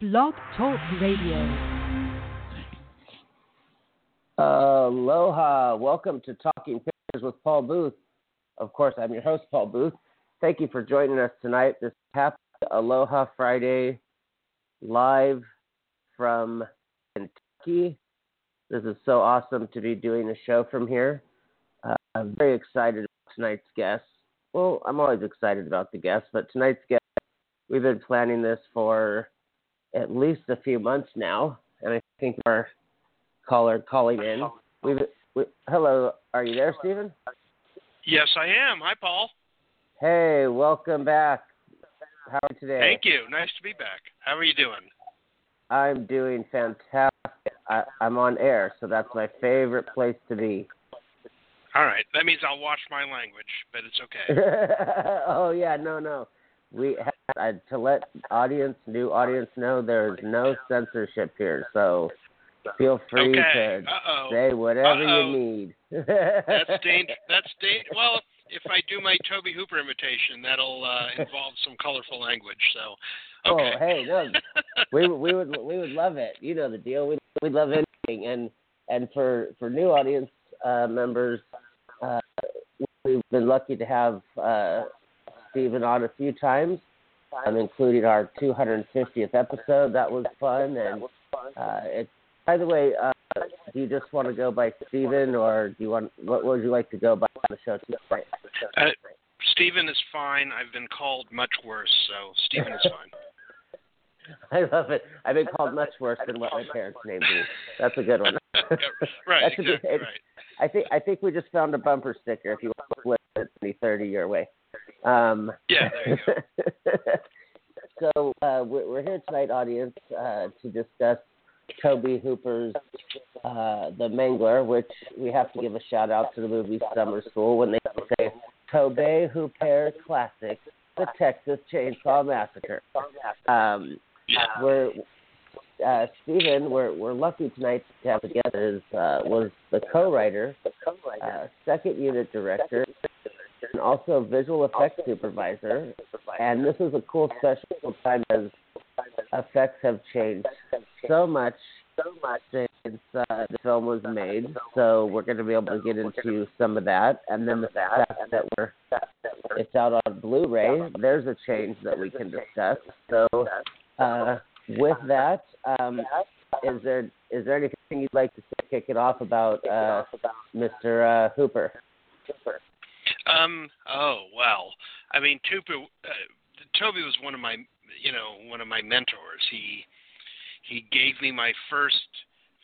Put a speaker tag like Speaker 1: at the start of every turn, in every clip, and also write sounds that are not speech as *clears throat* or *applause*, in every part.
Speaker 1: Blog Talk Radio.
Speaker 2: Aloha. Welcome to Talking Pictures with Paul Booth. Of course, I'm your host, Paul Booth. Thank you for joining us tonight. This happy Aloha Friday live from Kentucky. This is so awesome to be doing a show from here. Uh, I'm very excited about tonight's guest. Well, I'm always excited about the guest, but tonight's guest, we've been planning this for at least a few months now, and I think our caller calling in. We've, we, hello, are you there, Stephen?
Speaker 3: Yes, I am. Hi, Paul.
Speaker 2: Hey, welcome back. How are you today?
Speaker 3: Thank you. Nice to be back. How are you doing?
Speaker 2: I'm doing fantastic. I, I'm on air, so that's my favorite place to be.
Speaker 3: All right. That means I'll watch my language, but it's okay. *laughs*
Speaker 2: oh yeah, no, no. We uh, to let audience, new audience know there's no censorship here, so feel free
Speaker 3: Okay.
Speaker 2: to
Speaker 3: Uh-oh.
Speaker 2: say whatever
Speaker 3: Uh-oh.
Speaker 2: you need.
Speaker 3: That's *laughs* danger. That's danger. Well, if I do my Tobe Hooper imitation, that'll uh, involve some colorful language. So, okay.
Speaker 2: Oh, hey, no, *laughs* we we would we would love it. You know the deal. We we love anything, and and for for new audience uh, members, uh, we've been lucky to have uh, Stephen on a few times, um, including our 250th episode. That was fun, and uh, it. By the way, uh, do you just want to go by Stephen, or do you want what would you like to go by on the show tonight?
Speaker 3: Uh, Stephen is fine. I've been called much worse, so Stephen is fine. *laughs*
Speaker 2: I love it. I've been called much worse than what my parents named me. That's a good one. *laughs*
Speaker 3: Yeah, *laughs* right.
Speaker 2: That's a good-
Speaker 3: right.
Speaker 2: I think I think we just found a bumper sticker. If you want to flip it 20, 30 your way. Um,
Speaker 3: Yeah, *laughs* there you go.
Speaker 2: so uh, we're, we're here tonight, audience, uh, to discuss Tobe Hooper's uh, The Mangler, which we have to give a shout out to the movie Summer School when they say Tobe Hooper Classic, The Texas Chainsaw Massacre. Um,
Speaker 3: Yeah.
Speaker 2: we're uh, Stephen, we're we're lucky tonight to have together is uh, was the co-writer, uh, second unit director, and also visual effects supervisor. And this is a cool special time as effects have changed so much since uh, the film was made. So we're going to be able to get into some of that, and then the fact that we're it's out on Blu-ray. There's a change that we can discuss. So. Uh, with that, um, is there is there anything you'd like to say, kick it off about uh, Mr. Uh, Hooper?
Speaker 3: Um. Oh well. I mean, Tupa, uh, Toby was one of my, you know, one of my mentors. He he gave me my first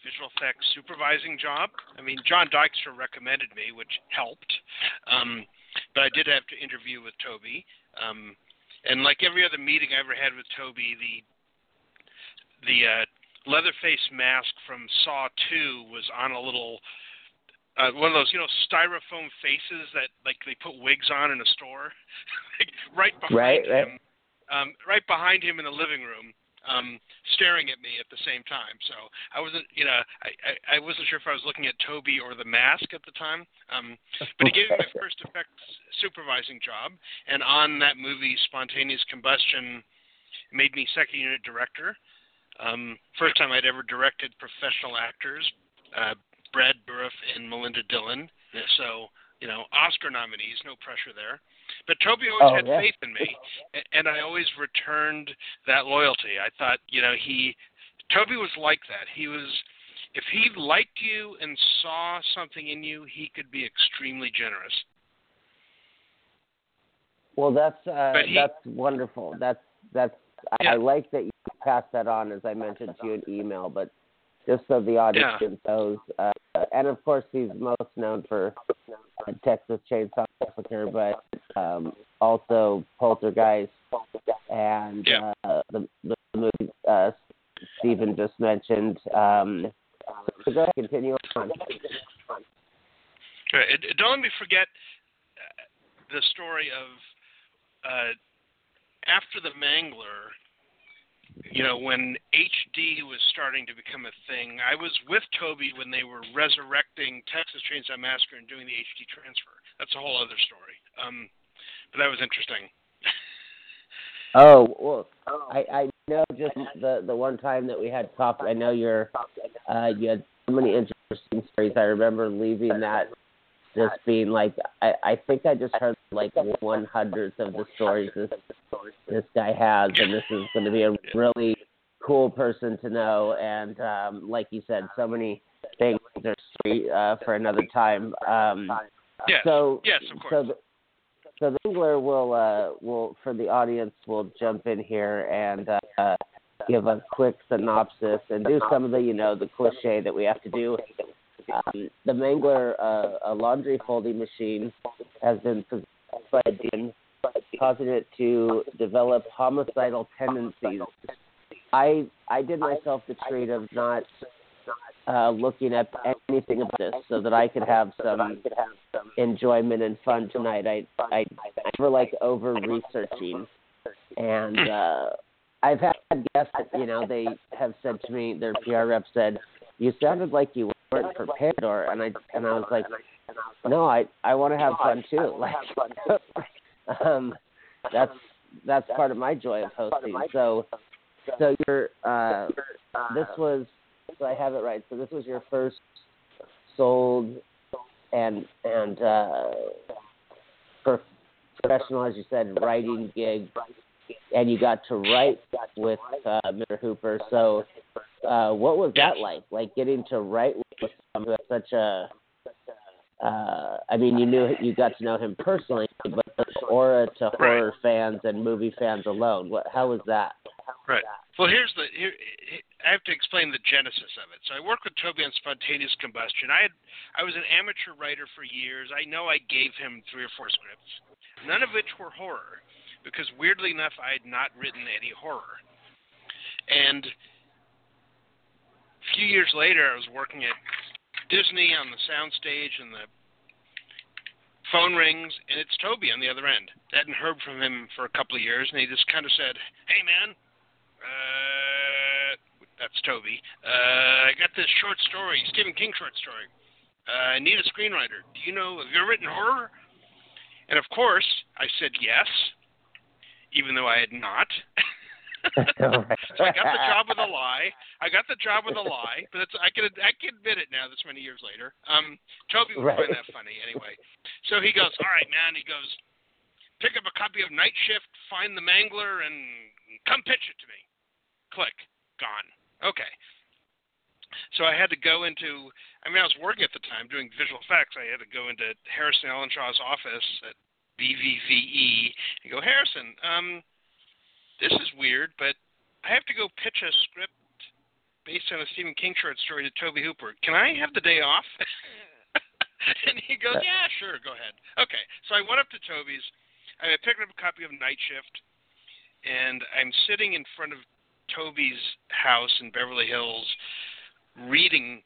Speaker 3: visual effects supervising job. I mean, John Dykstra recommended me, which helped. Um, but I did have to interview with Toby. Um, and like every other meeting I ever had with Toby, the the uh, Leatherface mask from Saw Two was on a little uh, one of those, you know, styrofoam faces that like they put wigs on in a store, *laughs* like, right behind
Speaker 2: Right, right.
Speaker 3: him, um, right behind him in the living room, um, staring at me at the same time. So I wasn't, you know, I, I, I wasn't sure if I was looking at Toby or the mask at the time. Um, but he gave me my *laughs* first effects supervising job, and on that movie, Spontaneous Combustion, made me second unit director. Um, first time I'd ever directed professional actors. Uh, Brad Dourif and Melinda Dillon. So, you know, Oscar nominees, no pressure there. But Toby always
Speaker 2: Oh,
Speaker 3: had
Speaker 2: yeah.
Speaker 3: faith in me, and I always returned that loyalty. I thought, you know, he, Toby was like that. He was, if he liked you and saw something in you, he could be extremely generous.
Speaker 2: Well, that's uh,
Speaker 3: he-
Speaker 2: that's wonderful. That's that's I, I like that you passed that on, as I mentioned to you in email. But just so the audience
Speaker 3: Yeah.
Speaker 2: knows, uh, and of course he's most known for uh, Texas Chainsaw Massacre, but um, also Poltergeist and
Speaker 3: Yeah.
Speaker 2: uh, the, the movie uh, Stephen just mentioned. Um, so go ahead, continue on.
Speaker 3: Right. Don't let me forget uh, the story of uh, after the Mangler. You know, when HD was starting to become a thing, I was with Toby when they were resurrecting Texas Chainsaw Massacre and doing the HD transfer. That's a whole other story. Um, but that was interesting. *laughs*
Speaker 2: Oh well, I, I know just the the one time that we had coffee. I know you're uh, you had so many interesting stories. I remember leaving that just being like I, I think I just heard like one hundredth of the stories this this guy has, and this is going to be a really cool person to know. And um, like you said, so many things are uh, for another time. Um,
Speaker 3: yes.
Speaker 2: So
Speaker 3: yes, of course.
Speaker 2: So the, so the Mangler will uh, will for the audience will jump in here and uh, give a quick synopsis and do some of the you know the cliche that we have to do um, the Mangler, uh, a laundry folding machine, has been possessed by a demon, causing it to develop homicidal tendencies. I I did myself the treat of not uh, looking at anything about this so that I could have some enjoyment and fun tonight. I I, I never like over researching, and uh, I've had guests that you know they have said to me, their PR rep said, "You sounded like you weren't prepared or and I and I was like no I I want to have fun too *laughs* like um that's that's part of my joy of hosting so so your uh this was so I have it right so this was your first sold and and uh professional as you said writing gig and you got to write with uh Mr. Hooper so uh, what was that like? Like getting to write with someone who has such a. Uh, I mean, you knew you got to know him personally, but the aura to horror fans and movie fans alone. What? How was that?
Speaker 3: Right. Well, here's the. Here, I have to explain the genesis of it. So I worked with Toby on spontaneous combustion. I had, I was an amateur writer for years. I know I gave him three or four scripts, none of which were horror, because weirdly enough, I had not written any horror. And a few years later, I was working at Disney on the soundstage, and the phone rings, and it's Toby on the other end. I hadn't heard from him for a couple of years, and he just kind of said, "Hey, man, uh, that's Toby. Uh, I got this short story, Stephen King short story. Uh, I need a screenwriter. Do you know? Have you ever written horror?" And of course, I said yes, even though I had not. *laughs* *laughs* so I got the job with a *laughs* lie. I got the job with a lie, but it's, I can I can admit it now. This many years later. Um, Toby would right. find that funny anyway. So he goes, "All right, man." He goes, "Pick up a copy of Night Shift, find the Mangler, and come pitch it to me." Click, gone. Okay. So I had to go into. I mean, I was working at the time doing visual effects. I had to go into Harrison Ellenshaw's office at BVVE and go, Harrison. Um, this is weird, but I have to go pitch a script based on a Stephen King short story to Tobe Hooper. Can I have the day off? *laughs* and he goes, Yeah, sure, go ahead. Okay. So I went up to Toby's. I picked up a copy of Night Shift, and I'm sitting in front of Toby's house in Beverly Hills reading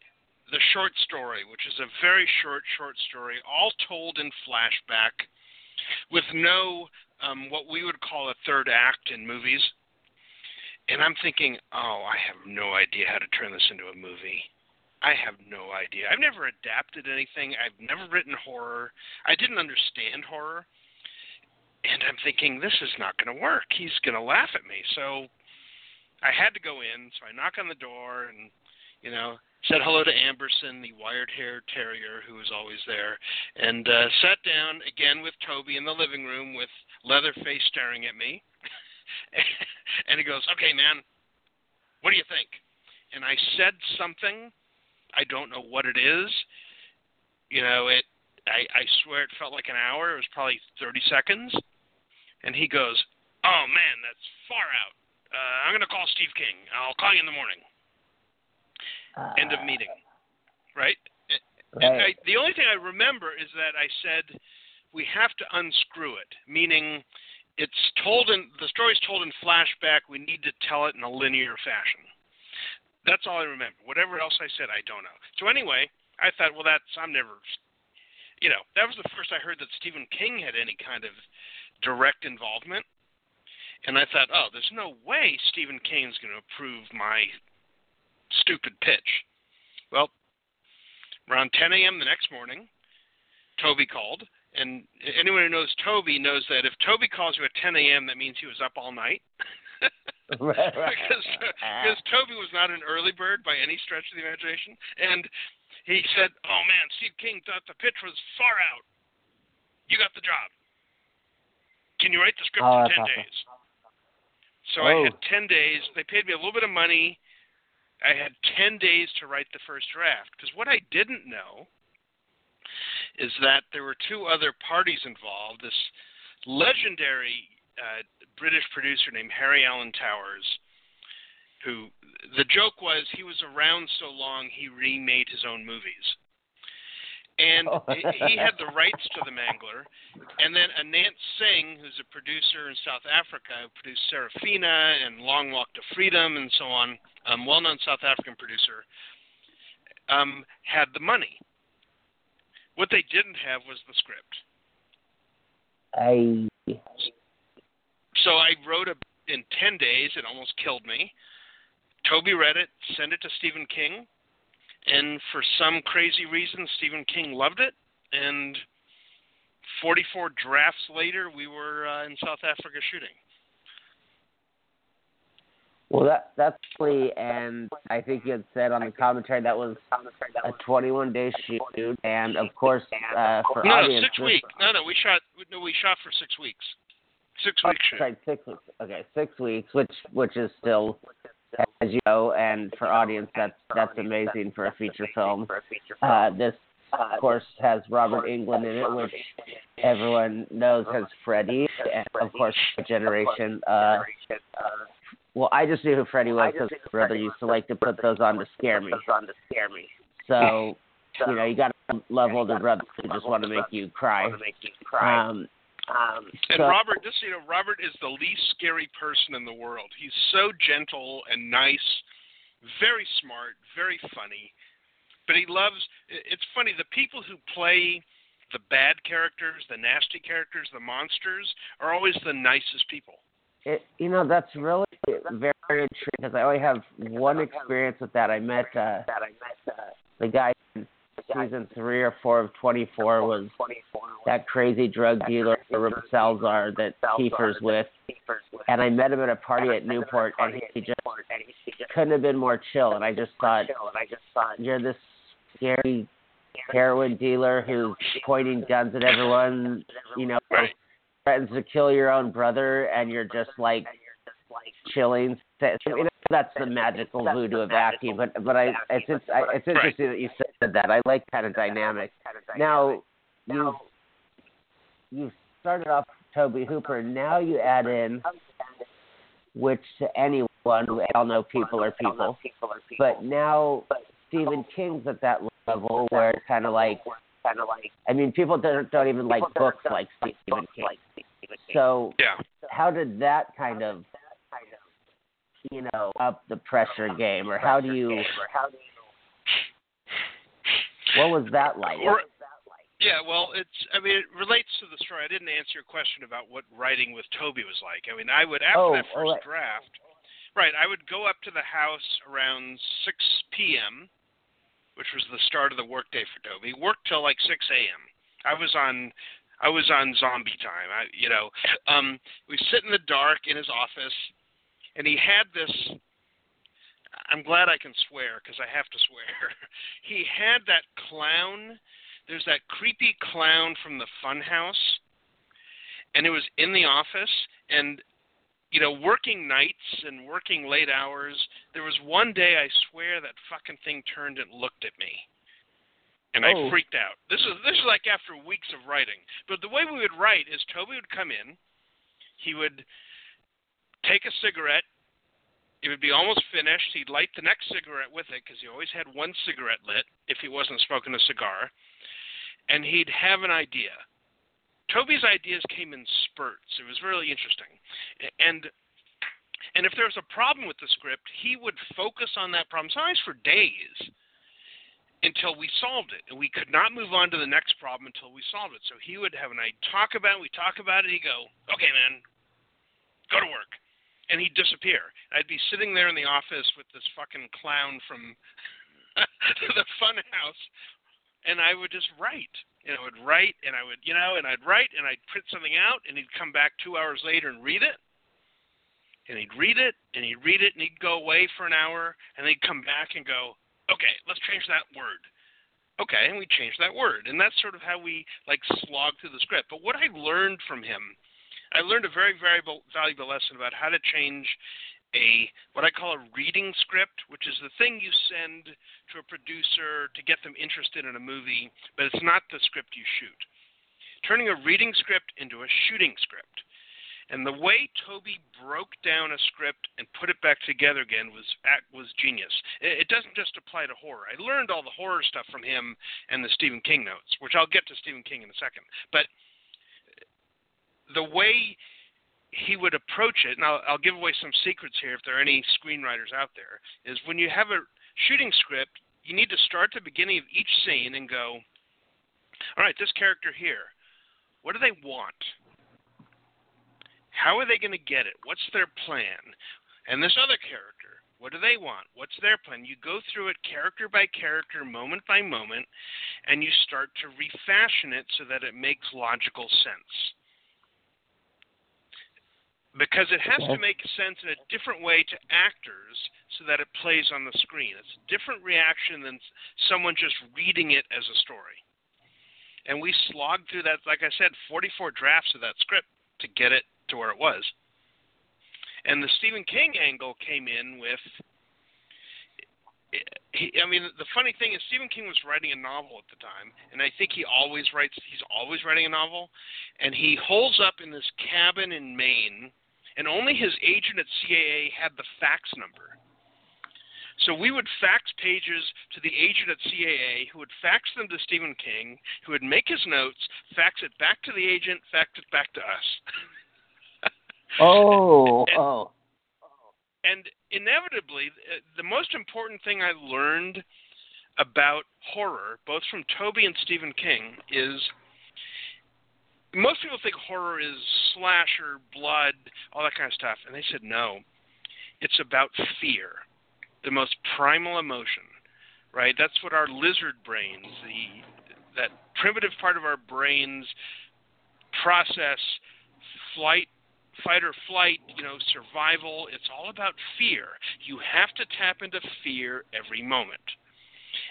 Speaker 3: the short story, which is a very short, short story, all told in flashback with no um, what we would call a third act in movies. And I'm thinking, oh, I have no idea how to turn this into a movie. I have no idea. I've never adapted anything. I've never written horror. I didn't understand horror. And I'm thinking, this is not going to work. He's going to laugh at me. So I had to go in. So I knock on the door and, you know, said hello to Amberson, the wired-haired terrier who was always there, and uh, sat down again with Toby in the living room with Leatherface staring at me. *laughs* and he goes, "Okay, man, what do you think?" And I said something. I don't know what it is. You know, it. I, I swear it felt like an hour. It was probably 30 seconds. And he goes, "Oh man, that's far out. Uh, I'm gonna call Steve King. I'll call you in the morning." Uh, End of meeting. Right?
Speaker 2: right.
Speaker 3: I, the only thing I remember is that I said we have to unscrew it, meaning it's told in the story's told in flashback. We need to tell it in a linear fashion. That's all I remember. Whatever else I said, I don't know. So anyway, I thought, well, that's I'm never, you know, that was the first I heard that Stephen King had any kind of direct involvement. And I thought, oh, there's no way Stephen King's going to approve my stupid pitch. Well, around 10 a.m. the next morning, Toby called. And anyone who knows Toby knows that if Toby calls you at 10 a.m., that means he was up all night. *laughs* *laughs* because because Toby was not an early bird by any stretch of the imagination, and he said, "Oh man, Steve King thought the pitch was far out. You got the job. Can you write the script
Speaker 2: oh,
Speaker 3: in ten
Speaker 2: awesome.
Speaker 3: days?" So
Speaker 2: oh.
Speaker 3: I had ten days. They paid me a little bit of money. I had ten days to write the first draft because what I didn't know is that there were two other parties involved. This legendary uh, British producer named Harry Alan Towers, who the joke was he was around so long he remade his own movies. And
Speaker 2: Oh.
Speaker 3: he had the rights to The Mangler. And then Anant Singh, who's a producer in South Africa, who produced Sarafina and Long Walk to Freedom and so on, um, well known South African producer, um, had the money. What they didn't have was the script.
Speaker 2: I
Speaker 3: So I wrote a in ten days. It almost killed me. Toby read it, sent it to Stephen King, and for some crazy reason, Stephen King loved it. And 44 drafts later, we were uh, in South Africa shooting.
Speaker 2: Well that that's really and I think you had said on the commentary that was a 21 day shoot and of course uh, for
Speaker 3: no, no, six weeks. No, no, we shot. No, we shot for six weeks. Six weeks shoot.
Speaker 2: Sorry, six weeks. Okay, six weeks, which which is still, as you know, and for audience, that's that's amazing for a feature film. Uh, this, of course, has Robert Englund in it, which everyone knows has Freddie, and of course, the generation. Uh, well, I just knew who Freddie was because my brother used to like to put those on to scare me. On to scare me. So, you know, you got to love older brothers who just want to make you cry. Make you cry. Um,
Speaker 3: And
Speaker 2: so-
Speaker 3: Robert, just you know, Robert is the least scary person in the world. He's so gentle and nice, very smart, very funny. But he loves. It's funny. The people who play the bad characters, the nasty characters, the monsters, are always the nicest people.
Speaker 2: It, you know, that's really very intriguing because I only have one experience with that. I met uh, the guy in season three or four of 24 was that crazy drug dealer, Rip Salzar, that Kiefer's with. And I met him at a party at Newport, and he, he just couldn't have been more chill. And I just thought, you're this scary heroin dealer who's pointing guns at everyone, you know,
Speaker 3: Right.
Speaker 2: Threatens to kill your own brother, and you're just like chilling. I mean, that's the magical voodoo of acting. But but I it's it's, I, it's interesting that you said that. I like kind of dynamic. Now you you started off Tobe Hooper. Now you add in which to anyone we all know people are people. But now Stephen King's at that level where it's kind of like I mean people don't don't even like books like Stephen King. So
Speaker 3: Yeah.
Speaker 2: how did that kind of you know up the pressure game or how do you what was that like
Speaker 3: Or, yeah, well, it's. I mean, it relates to the story. I didn't answer your question about what writing with Toby was like. I mean, I would after
Speaker 2: Oh,
Speaker 3: that first
Speaker 2: right.
Speaker 3: draft, right? I would go up to the house around 6 p.m., which was the start of the workday for Toby. Worked till like 6 a.m. I was on. I was on zombie time. I, you know, um, we sit in the dark in his office, and he had this. I'm glad I can swear because I have to swear. *laughs* he had that clown there's that creepy clown from the funhouse and it was in the office and you know working nights and working late hours there was one day i swear that fucking thing turned and looked at me and i
Speaker 2: Oh.
Speaker 3: freaked out this is this is like after weeks of writing but the way we would write is toby would come in he would take a cigarette it would be almost finished he'd light the next cigarette with it because he always had one cigarette lit if he wasn't smoking a cigar and he'd have an idea. Toby's ideas came in spurts. It was really interesting. And and if there was a problem with the script, he would focus on that problem sometimes for days until we solved it. And we could not move on to the next problem until we solved it. So he would have an idea, talk about it, we talk about it, he'd go, Okay man, go to work. And he'd disappear. I'd be sitting there in the office with this fucking clown from *laughs* the fun house and I would just write. And I would write, and I would, you know, and I'd write, and I'd print something out, and he'd come back two hours later and read it. and he'd read it and he'd read it and he'd go away for an hour and he'd come back and go, okay, let's change that word. Okay, and we changed that word, and that's sort of how we like slog through the script. But what I learned from him, I learned a very, very valuable lesson about how to change a what I call a reading script, which is the thing you send to a producer to get them interested in a movie, but it's not the script you shoot. Turning a reading script into a shooting script. And the way Toby broke down a script and put it back together again was was genius. It doesn't just apply to horror. I learned all the horror stuff from him and the Stephen King notes, which I'll get to Stephen King in a second. But the way he would approach it, and I'll, I'll give away some secrets here if there are any screenwriters out there, is when you have a shooting script, you need to start at the beginning of each scene and go, all right, this character here, what do they want? How are they going to get it? What's their plan? And this other character, what do they want? What's their plan? You go through it character by character, moment by moment, and you start to refashion it so that it makes logical sense. Because it has to make sense in a different way to actors so that it plays on the screen. It's a different reaction than someone just reading it as a story. And we slogged through that, like I said, 44 drafts of that script to get it to where it was. And the Stephen King angle came in with. He, I mean, the funny thing is, Stephen King was writing a novel at the time, and I think he always writes. He's always writing a novel, and he holds up in this cabin in Maine, and only his agent at CAA had the fax number. So we would fax pages to the agent at CAA, who would fax them to Stephen King, who would make his notes, fax it back to the agent, fax it back to us. *laughs*
Speaker 2: Oh, and, oh.
Speaker 3: And inevitably, uh, the most important thing I learned about horror, both from Toby and Stephen King, is most people think horror is slasher, blood, all that kind of stuff, and they said no. It's about fear, the most primal emotion, right? That's what our lizard brains, the that primitive part of our brains process flight fight or flight, you know, survival. It's all about fear. You have to tap into fear every moment.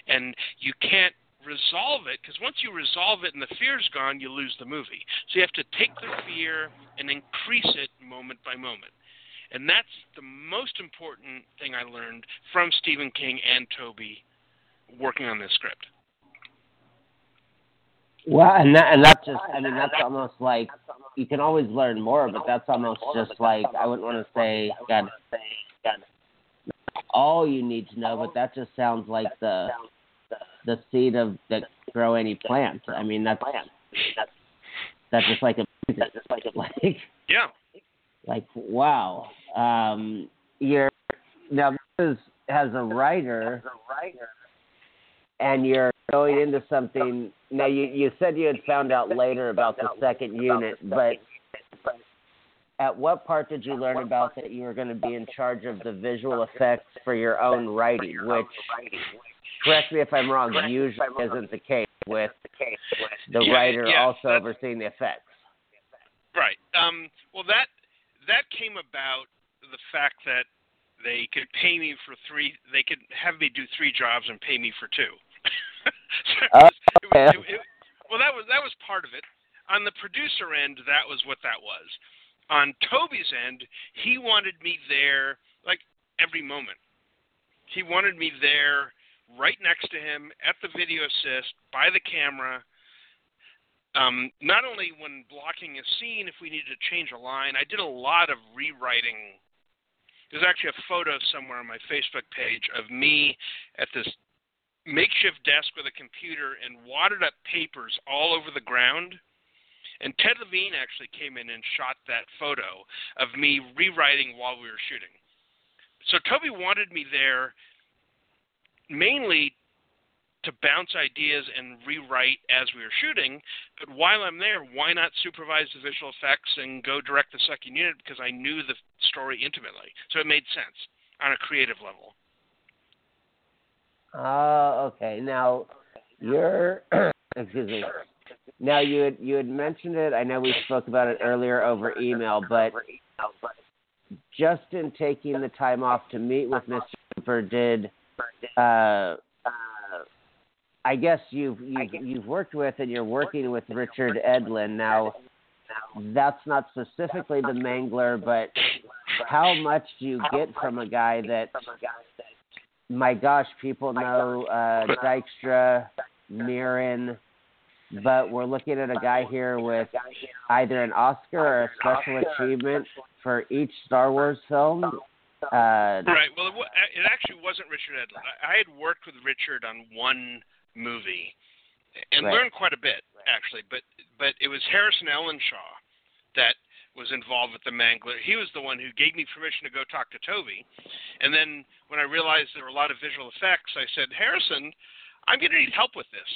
Speaker 3: And you can't resolve it because once you resolve it and the fear's gone, you lose the movie. So you have to take the fear and increase it moment by moment. And that's the most important thing I learned from Stephen King and Toby working on this script.
Speaker 2: Well, and that and that's just I mean that's almost like you can always learn more, but that's almost just like I wouldn't want to say God, all you need to know, but that just sounds like the the seed of that grow any plant. I mean that's plant. that's just like a that's just like a *laughs* like
Speaker 3: yeah
Speaker 2: like wow um you're now this is as a writer and you're going into something. Now, you you said you had found out later about the second unit, but at what part did you learn about that you were going to be in charge of the visual effects for your own writing? Which, correct me if I'm wrong, usually isn't the case with the case,
Speaker 3: yeah,
Speaker 2: writer
Speaker 3: yeah,
Speaker 2: also overseeing the effects.
Speaker 3: Right. Um, well, that that came about the fact that they could pay me for three. They could have me do three jobs and pay me for two. *laughs*
Speaker 2: so it was, it
Speaker 3: it, well, that was that was part of it. On the producer end, that was what that was. On Toby's end, he wanted me there like every moment. He wanted me there right next to him at the video assist by the camera. Um, not only when blocking a scene, if we needed to change a line, I did a lot of rewriting. There's actually a photo somewhere on my Facebook page of me at this makeshift desk with a computer and wadded up papers all over the ground. And Ted Levine actually came in and shot that photo of me rewriting while we were shooting. So Toby wanted me there mainly to bounce ideas and rewrite as we were shooting. But while I'm there, why not supervise the visual effects and go direct the second unit because I knew the story intimately. So it made sense on a creative level.
Speaker 2: Oh, okay. Now, you're *clears throat* excuse me. Now you had you had mentioned it. I know we spoke about it earlier over email, but just in taking the time off to meet with Mr. Cooper, did uh, I guess you've you've, you've worked with and you're working with Richard Edlund now. That's not specifically the Mangler, but how much do you get from a guy that, my gosh, people know uh, Dykstra, Muren, but we're looking at a guy here with either an Oscar or a special achievement for each Star Wars film. Uh,
Speaker 3: right. Well, it, it actually wasn't Richard Edlund. I had worked with Richard on one movie and right. learned quite a bit actually. But but it was Harrison Ellenshaw that was involved with the Mangler. He was the one who gave me permission to go talk to Toby. And then when I realized there were a lot of visual effects, I said, Harrison, I'm going to need help with this,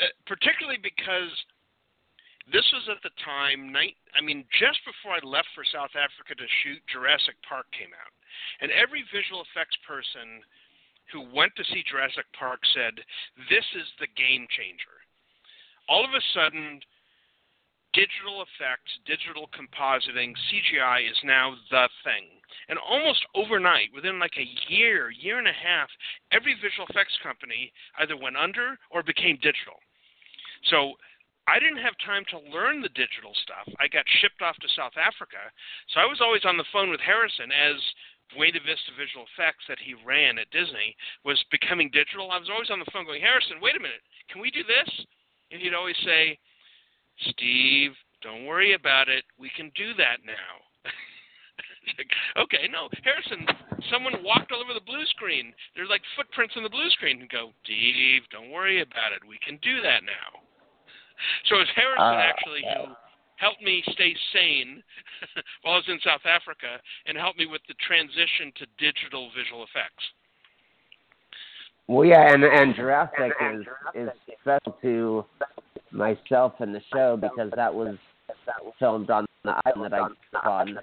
Speaker 3: uh, particularly because this was at the time, Night, I mean, just before I left for South Africa to shoot, Jurassic Park came out. And every visual effects person who went to see Jurassic Park said, This is the game changer. All of a sudden, digital effects, digital compositing, CGI is now the thing. And almost overnight, within like a year, year and a half, every visual effects company either went under or became digital. So I didn't have time to learn the digital stuff. I got shipped off to South Africa. So I was always on the phone with Harrison as Buena Vista Visual Effects that he ran at Disney was becoming digital, I was always on the phone going, Harrison, wait a minute, can we do this? And he'd always say, Steve, don't worry about it. We can do that now. *laughs* okay, no, Harrison, someone walked all over the blue screen. There's like footprints on the blue screen. And go, Steve, don't worry about it. We can do that now. *laughs* So it's Harrison uh, actually who helped me stay sane *laughs* while I was in South Africa and helped me with the transition to digital visual effects.
Speaker 2: Well, yeah, and and Jurassic is is special to myself and the show because that was filmed on the island that I on,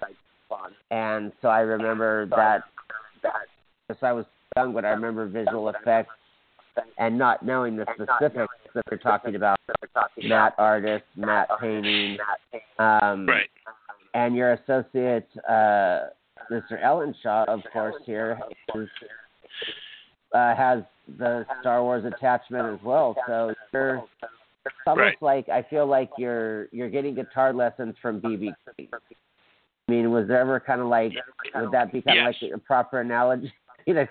Speaker 2: and so I remember that. That Because I was young, but I remember visual effects and not knowing the specifics that they're talking about. Matte artist, matte painting, um,
Speaker 3: right.
Speaker 2: and your associate, uh, Mr. Ellenshaw, of course, here is, uh, has the Star Wars attachment as well. So you're it's almost right. like I feel like you're you're getting guitar lessons from BB King. I mean, was there ever kind of like would that be kind
Speaker 3: yes.
Speaker 2: of like a proper analogy? *laughs* you know,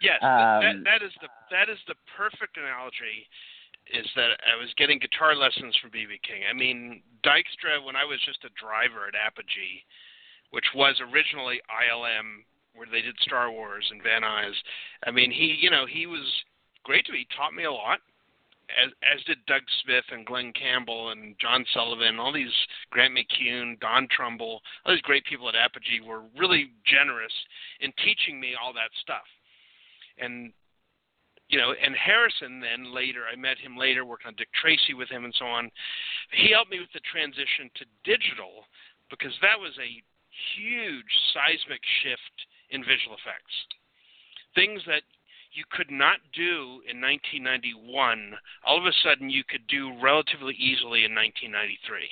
Speaker 3: Yes, um, that, that is the that is the perfect analogy. Is that I was getting guitar lessons from BB King. I mean, Dykstra when I was just a driver at Apogee, which was originally ILM, where they did Star Wars and Van Nuys. I mean, he you know he was great to me. He taught me a lot. As, as did Doug Smith and Glen Campbell and John Sullivan, all these Grant McCune, Don Trumbull, all these great people at Apogee were really generous in teaching me all that stuff and you know, and Harrison then later, I met him later, working on Dick Tracy with him and so on. He helped me with the transition to digital because that was a huge seismic shift in visual effects. Things that you could not do in 1991, all of a sudden you could do relatively easily in 1993.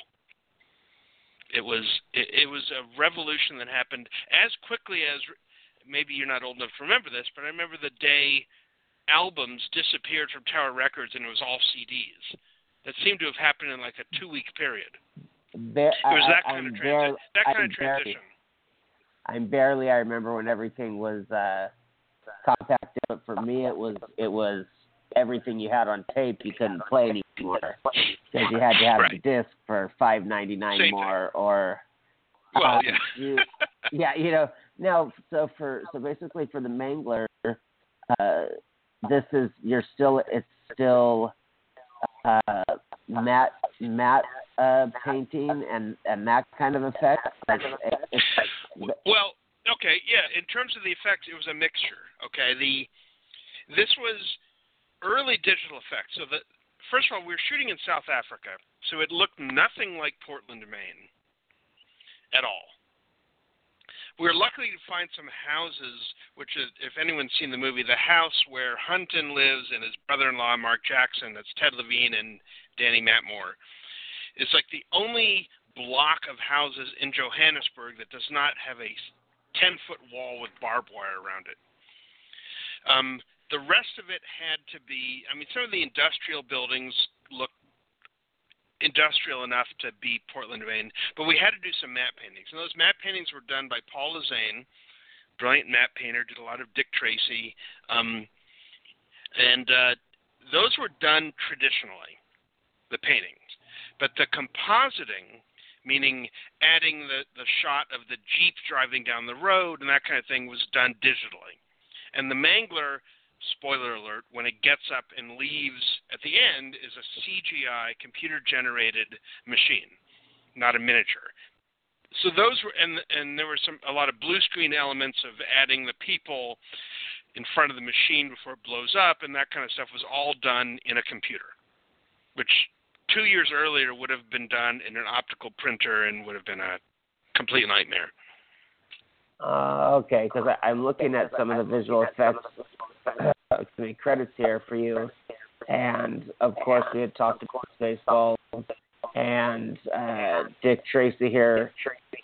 Speaker 3: It was it, it was a revolution that happened as quickly as maybe you're not old enough to remember this, but I remember the day albums disappeared from Tower Records and it was all CDs. That seemed to have happened in like a two week period.
Speaker 2: There, it
Speaker 3: was that
Speaker 2: I,
Speaker 3: kind
Speaker 2: I'm
Speaker 3: of
Speaker 2: barely,
Speaker 3: that kind
Speaker 2: I'm
Speaker 3: of transition.
Speaker 2: Barely, I'm barely. I remember when everything was uh, compacted, but for me, it was it was everything you had on tape you couldn't play anymore because you had to have
Speaker 3: right.
Speaker 2: the disc for five ninety nine more
Speaker 3: thing.
Speaker 2: or.
Speaker 3: Well,
Speaker 2: uh,
Speaker 3: yeah.
Speaker 2: you, *laughs* yeah, you know, now, so for so basically for the Mangler, uh, this is you're still it's still uh, matte matte uh, painting and and that kind of effect.
Speaker 3: Well, okay, yeah. In terms of the effects, it was a mixture. Okay, the this was early digital effects. So the first of all, we were shooting in South Africa, so it looked nothing like Portland, Maine, at all we were lucky to find some houses, which is, if anyone's seen the movie, the house where Hunton lives and his brother-in-law Mark Jackson, that's Ted Levine and Danny Matmor, is like the only block of houses in Johannesburg that does not have a ten foot wall with barbed wire around it. Um, the rest of it had to be. I mean, some of the industrial buildings looked industrial enough to be Portland, Maine, but we had to do some matte paintings, and those matte paintings were done by Paul Lasaine, brilliant matte painter, did a lot of Dick Tracy, um, and uh, those were done traditionally, the paintings, but the compositing meaning adding the, the shot of the Jeep driving down the road and that kind of thing was done digitally. And the Mangler, spoiler alert, when it gets up and leaves at the end is a CGI computer generated machine, not a miniature. So those were and and there were some a lot of blue screen elements of adding the people in front of the machine before it blows up and that kind of stuff was all done in a computer, which two years earlier would have been done in an optical printer and would have been a complete nightmare.
Speaker 2: Uh, okay, because I'm looking at some of the visual effects uh, credits here for you, and of course we had talked about baseball and uh, Dick Tracy here.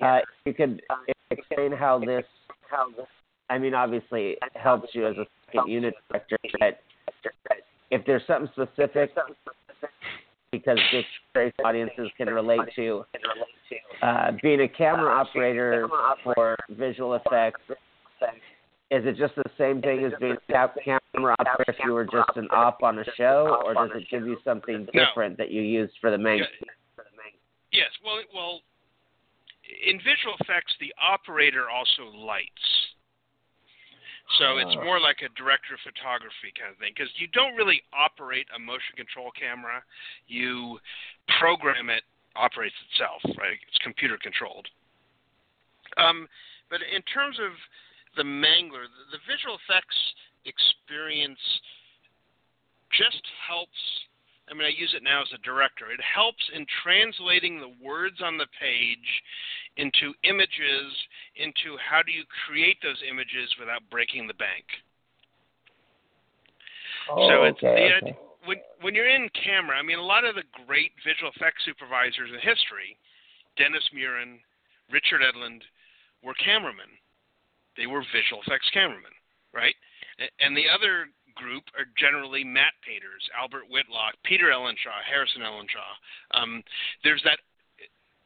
Speaker 2: Uh, you could explain how this, how this. I mean, obviously, it helps you as a second unit director, but if there's something specific because Dick Trace audiences can relate to. Uh, being a camera operator for visual effects, is it just the same thing as being a camera operator if you were just an op on a show, or does it give you something different that you used for the main?
Speaker 3: Yes, well, well, in visual effects, the operator also lights. So it's more like a director of photography kind of thing because you don't really operate a motion control camera. You program it, operates itself, right? It's computer controlled. Um, but in terms of the Mangler, the, the visual effects experience just helps I mean, I use it now as a director. It helps in translating the words on the page into images, into how do you create those images without breaking the bank.
Speaker 2: Oh,
Speaker 3: so it's
Speaker 2: okay,
Speaker 3: the,
Speaker 2: okay.
Speaker 3: when when you're in camera. I mean, a lot of the great visual effects supervisors in history, Dennis Muren, Richard Edlund, were cameramen. They were visual effects cameramen, right? And the other group are generally matte painters Albert Whitlock, Peter Ellenshaw, Harrison Ellenshaw. Um, there's that.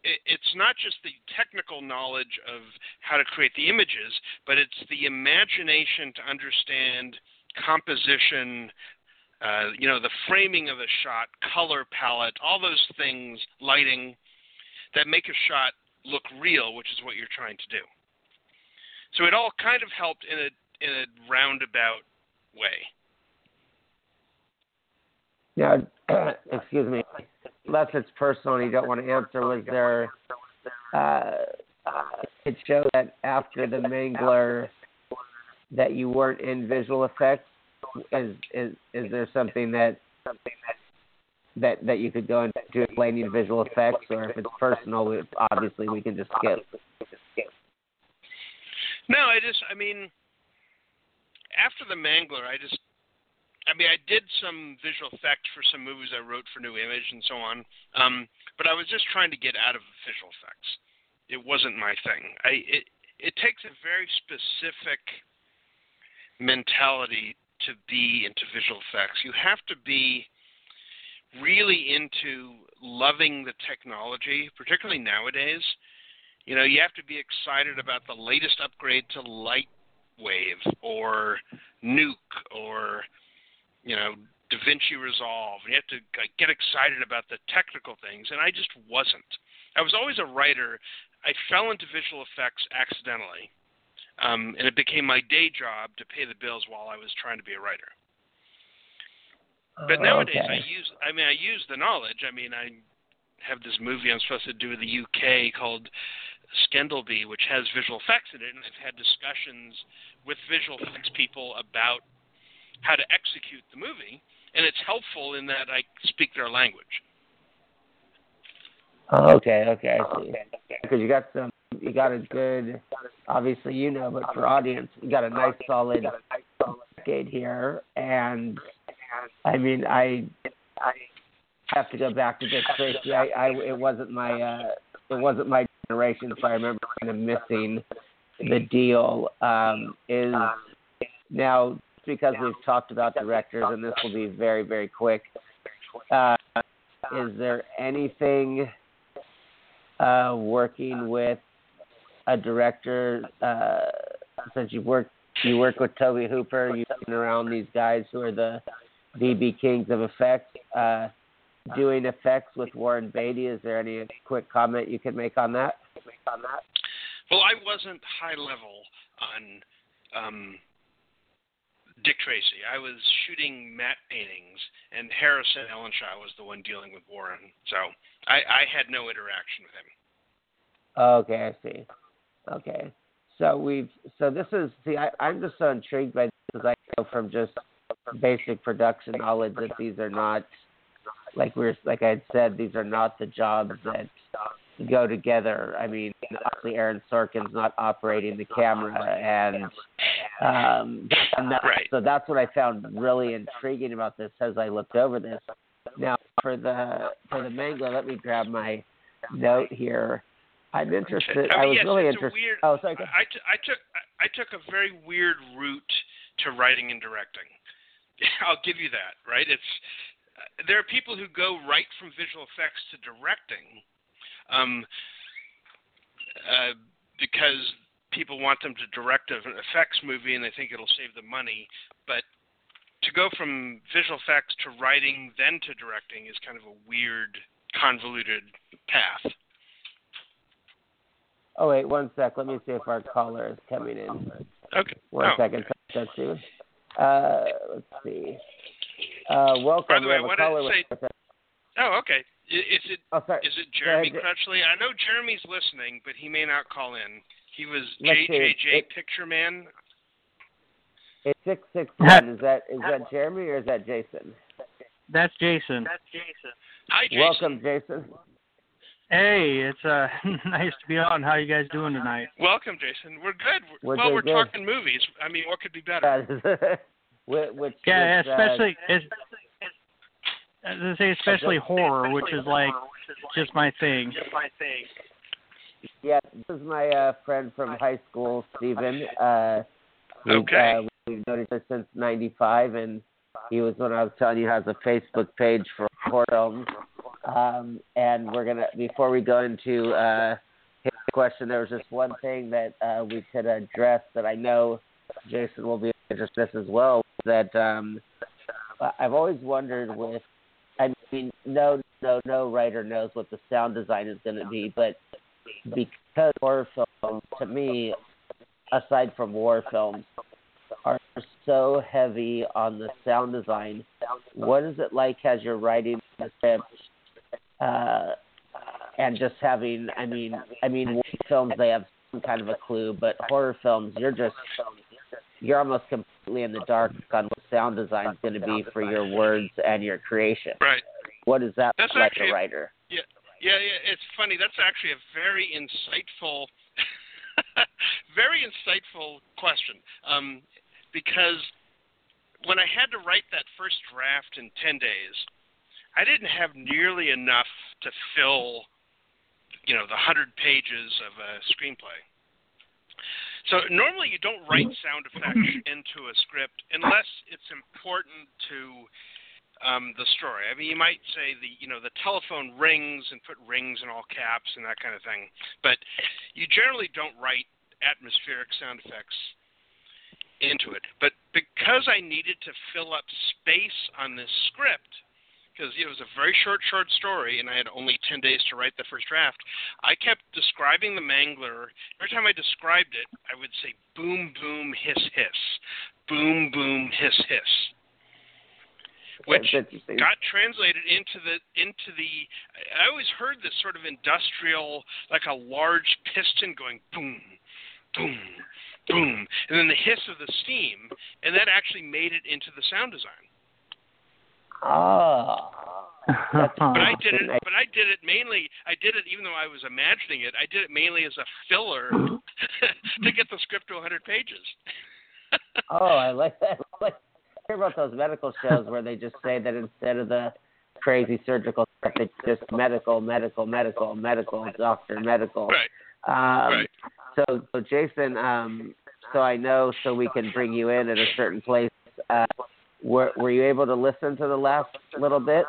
Speaker 3: it's not just the technical knowledge of how to create the images, but it's the imagination to understand composition, uh, you know, the framing of a shot, color palette, all those things, lighting, that make a shot look real, which is what you're trying to do. So it all kind of helped in a in a roundabout way.
Speaker 2: Now, *clears throat* excuse me, unless it's personal and you don't want to answer, was there, uh, it showed that after the Mangler that you weren't in visual effects? Is, is, is there something that, that, that you could go into explaining visual effects, or if it's personal, obviously we can just skip?
Speaker 3: No, I just, I mean, after the Mangler, I just I mean, I did some visual effects for some movies I wrote for New Image and so on, um, but I was just trying to get out of visual effects. It wasn't my thing. I it it takes a very specific mentality to be into visual effects. You have to be really into loving the technology, particularly nowadays. You know, you have to be excited about the latest upgrade to Lightwave or Nuke or you know, DaVinci Resolve, you have to get excited about the technical things, and I just wasn't. I was always a writer. I fell into visual effects accidentally, um, and it became my day job to pay the bills while I was trying to be a writer. But nowadays,
Speaker 2: okay.
Speaker 3: I use. I mean, I use the knowledge. I mean, I have this movie I'm supposed to do in the UK called Scandalby, which has visual effects in it, and I've had discussions with visual effects people about how to execute the movie, and it's helpful in that I speak their language.
Speaker 2: Oh, okay, okay, I see. Because you got some, you got a good, obviously you know, but for audience, you got a nice solid decade here, and I mean, I, I have to go back to Dick Tracy. I, I, it wasn't my, uh, it wasn't my generation, so I remember kind of missing the deal um, is now because we've talked about directors, and this will be very very quick. Uh, is there anything uh, working with a director uh, since you work you work with Tobe Hooper, you've been around these guys who are the BB Kings of effects. Doing effects with Warren Beatty. Is there any quick comment you could make on that?
Speaker 3: Well, I wasn't high level on um, Dick Tracy. I was shooting matte paintings, and Harrison Ellenshaw was the one dealing with Warren. So I, I had no interaction with him.
Speaker 2: Okay, I see. Okay, so we've so this is see I, I'm just so intrigued by this because I know from just basic production knowledge that these are not like we are like I had said these are not the jobs that go together. I mean, obviously Aaron Sorkin's not operating the camera, and um, and that,
Speaker 3: right.
Speaker 2: so that's what I found really intriguing about this as I looked over this. Now for the for the manga, let me grab my note here. I'm interested.
Speaker 3: I,
Speaker 2: mean, I was
Speaker 3: yes,
Speaker 2: really interested.
Speaker 3: Weird,
Speaker 2: oh, sorry.
Speaker 3: I, t- I took I took a very weird route to writing and directing. *laughs* I'll give you that. Right? It's there are people who go right from visual effects to directing, um, uh, because people want them to direct an effects movie and they think it'll save them money. But to go from visual effects to writing then to directing is kind of a weird, convoluted path.
Speaker 2: Oh wait, one sec. Let me see if our caller is coming in.
Speaker 3: Okay.
Speaker 2: One
Speaker 3: oh,
Speaker 2: second.
Speaker 3: Okay.
Speaker 2: That's Uh, let's see. Uh, welcome.
Speaker 3: By the way, I
Speaker 2: we
Speaker 3: wanted to say.
Speaker 2: With
Speaker 3: oh, okay. Is it
Speaker 2: oh, sorry.
Speaker 3: is it Jeremy
Speaker 2: ahead.
Speaker 3: Crutchley? I know Jeremy's listening, but he may not call in. He was
Speaker 2: Let's see.
Speaker 3: JJJ
Speaker 2: It-
Speaker 3: Picture Man.
Speaker 2: It's six six one. Is that is that Jeremy or is that Jason?
Speaker 1: That's Jason. That's Jason.
Speaker 3: Hi, Jason.
Speaker 2: Welcome, Jason.
Speaker 1: Hey, it's uh *laughs* nice to be on. How are you guys doing tonight?
Speaker 3: Welcome, Jason. We're good.
Speaker 2: We're
Speaker 3: well, we're
Speaker 2: good.
Speaker 3: talking movies. I mean, what could be better? *laughs*
Speaker 2: Uh, which, which,
Speaker 1: Yeah,
Speaker 2: which, uh,
Speaker 1: especially it's, as I say, especially horror, which is like just my thing.
Speaker 2: yeah, this is my uh, friend from high school, Stephen. Uh, we,
Speaker 3: Okay.
Speaker 2: Uh, we've known each other since '95, and he was when I was telling you has a Facebook page for horror films. Um, and we're gonna before we go into uh, his question, there was just one thing that uh, we could address that I know Jason will be interested in as well. That um, I've always wondered with, I mean, no, no, no writer knows what the sound design is going to be, but because horror films, to me, aside from war films, are so heavy on the sound design. What is it like as you're writing the script, uh, and just having? I mean, I mean, films they have some kind of a clue, but horror films, you're just you're almost completely in the dark on what sound design is going to be for your words and your creation.
Speaker 3: Right.
Speaker 2: What is that
Speaker 3: That's
Speaker 2: like
Speaker 3: actually-
Speaker 2: a writer?
Speaker 3: Yeah, yeah, yeah. It's funny. That's actually a very insightful, *laughs* very insightful question. Um, because when I had to write that first draft in ten days, I didn't have nearly enough to fill, you know, the hundred pages of a screenplay. So normally you don't write sound effects into a script unless it's important to um, the story. I mean, you might say the you know the telephone rings and put rings in all caps and that kind of thing, but you generally don't write atmospheric sound effects into it. But because I needed to fill up space on this script, because it was a very short, short story, and I had only 10 days to write the first draft, I kept describing the Mangler. Every time I described it, I would say boom, boom, hiss, hiss. Boom, boom, hiss, hiss. Which got translated into the into the I always heard this sort of industrial like a large piston going boom boom boom and then the hiss of the steam and that actually made it into the sound design
Speaker 2: Oh. *laughs*
Speaker 3: but I did it
Speaker 2: Nice.
Speaker 3: but I did it mainly I did it even though I was imagining it I did it mainly as a filler *laughs* to get the script to 100 pages *laughs*
Speaker 2: Oh, I like that. I like I hear about those medical shows where they just say that instead of the crazy surgical stuff, it's just medical, medical, medical, medical, doctor, medical.
Speaker 3: right
Speaker 2: Um,
Speaker 3: right
Speaker 2: so, so Jason, um, so I know, so we can bring you in at a certain place. Uh, were Were you able to listen to the last little bit?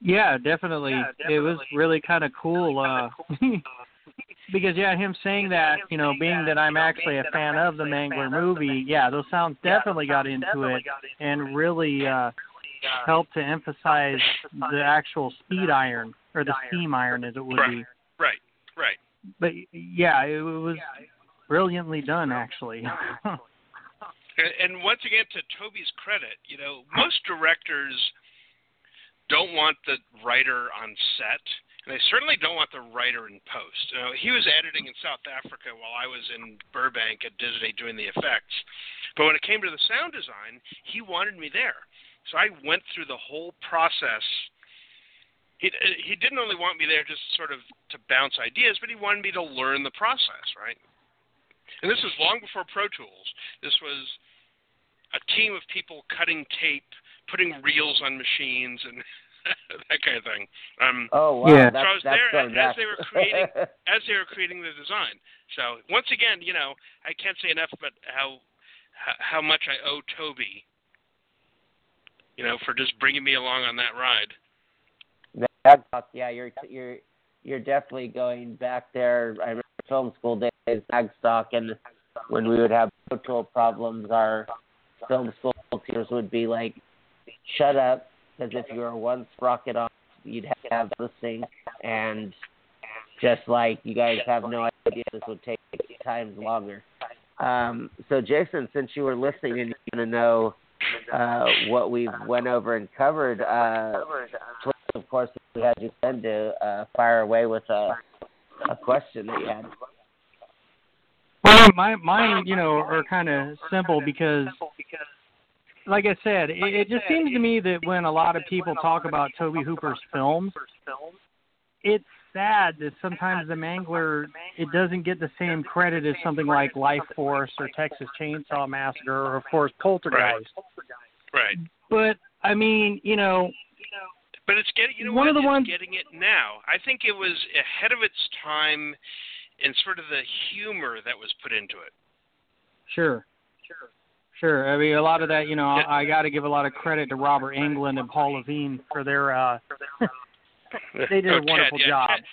Speaker 1: Yeah, definitely. Yeah, definitely. It was really kind of cool. Uh, *laughs* because yeah, him saying that, you know, being that I'm actually a fan of the Mangler movie, yeah, those sounds definitely got into it and really uh helped to emphasize the actual speed iron or the steam iron as it would
Speaker 3: right,
Speaker 1: be.
Speaker 3: Right, right.
Speaker 1: But yeah, it was brilliantly done actually. *laughs*
Speaker 3: and once again to Tobe's credit, you know, most directors don't want the writer on set, and they certainly don't want the writer in post. You know, he was editing in South Africa while I was in Burbank at Disney doing the effects. But when it came to the sound design, he wanted me there. So I went through the whole process. He, he didn't only want me there just sort of to bounce ideas, but he wanted me to learn the process, right? And this was long before Pro Tools. This was a team of people cutting tape, putting reels on machines, and *laughs* that kind of thing. Um,
Speaker 2: oh wow!
Speaker 1: Yeah.
Speaker 3: So I was there as, as they were creating *laughs* as they were creating the design. So once again, you know, I can't say enough about how how much I owe Tobe. You know, for just bringing me along on that ride.
Speaker 2: Yeah, you're you're you're definitely going back there. I remember film school days, Magstock, and when we would have tool problems, our film school teachers would be like, "Shut up," because if you were one sprocket off, you'd have to have listening, and just like you guys have no idea, this would take times longer. Um, so, Jason, since you were listening and you want to know uh, what we went over and covered, uh, of course, we had you send to uh, fire away with a, a question that you had.
Speaker 1: Well, my mine, you know, are kind of simple because, like I said, it, it just seems to me that when a lot of people talk about Tobe Hooper's films, it's sad that sometimes the Mangler it doesn't get the same credit as something like Life Force or Texas Chainsaw Massacre or of course Poltergeist.
Speaker 3: Right.
Speaker 1: But I mean, you know,
Speaker 3: but it's getting you know
Speaker 1: one
Speaker 3: what,
Speaker 1: of the ones
Speaker 3: getting it now. I think it was ahead of its time in sort of the humor that was put into it.
Speaker 1: Sure. Sure. Sure. I mean, a lot of that, you know, I, I got to give a lot of credit to Robert Englund and Paul Levine for their. uh *laughs* They did
Speaker 3: oh,
Speaker 1: a wonderful
Speaker 3: Ted, yeah,
Speaker 1: job.
Speaker 3: Ted,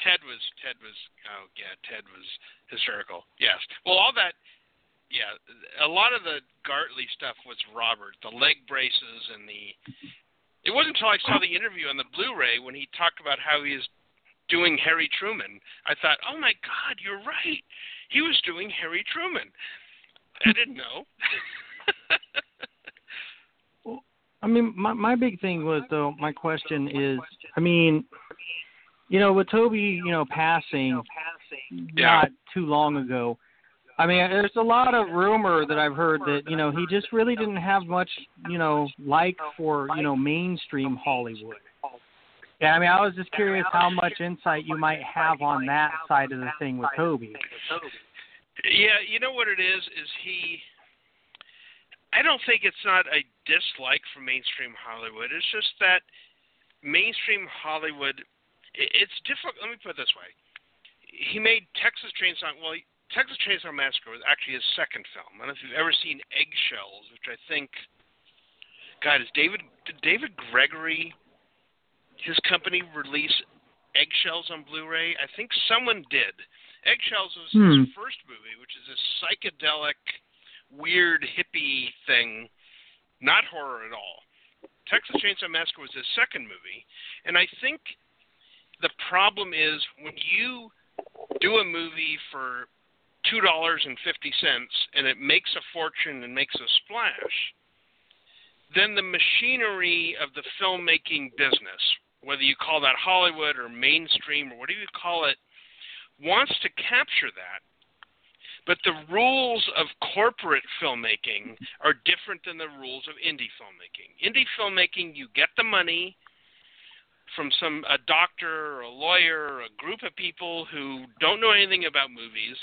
Speaker 3: Ted was Ted was oh yeah Ted was hysterical. Yes. Well, all that. Yeah, a lot of the Gartley stuff was Robert, the leg braces and the. It wasn't until I saw the interview on the Blu-ray when he talked about how he is doing Harry Truman. I thought, oh my God, you're right. He was doing Harry Truman. I didn't know.
Speaker 1: well, I mean, my my big thing was though. My question is, I mean, you know, with Tobe, you know, passing not too long ago. I mean, there's a lot of rumor that I've heard that you know he just really didn't have much, you know, like for you know mainstream Hollywood. Yeah, I mean, I was just curious how much insight you might have on that side of the thing with Tobe.
Speaker 3: Yeah, you know what it is is he I don't think it's not a dislike for mainstream Hollywood. It's just that mainstream Hollywood it's difficult. Let me put it this way. He made Texas Chainsaw well, Texas Chainsaw Massacre was actually his second film. I don't know if you've ever seen Eggshells, which I think God, is David did David Gregory his company release Eggshells on Blu-ray? I think someone did. Eggshells was
Speaker 1: Hmm.
Speaker 3: his first movie, which is a psychedelic, weird hippie thing, not horror at all. Texas Chainsaw Massacre was his second movie, and I think the problem is when you do a movie for two dollars and fifty cents and it makes a fortune and makes a splash, then the machinery of the filmmaking business, whether you call that Hollywood or mainstream or whatever you call it, wants to capture that. But the rules of corporate filmmaking are different than the rules of indie filmmaking. Indie filmmaking, you get the money from some a doctor or a lawyer or a group of people who don't know anything about movies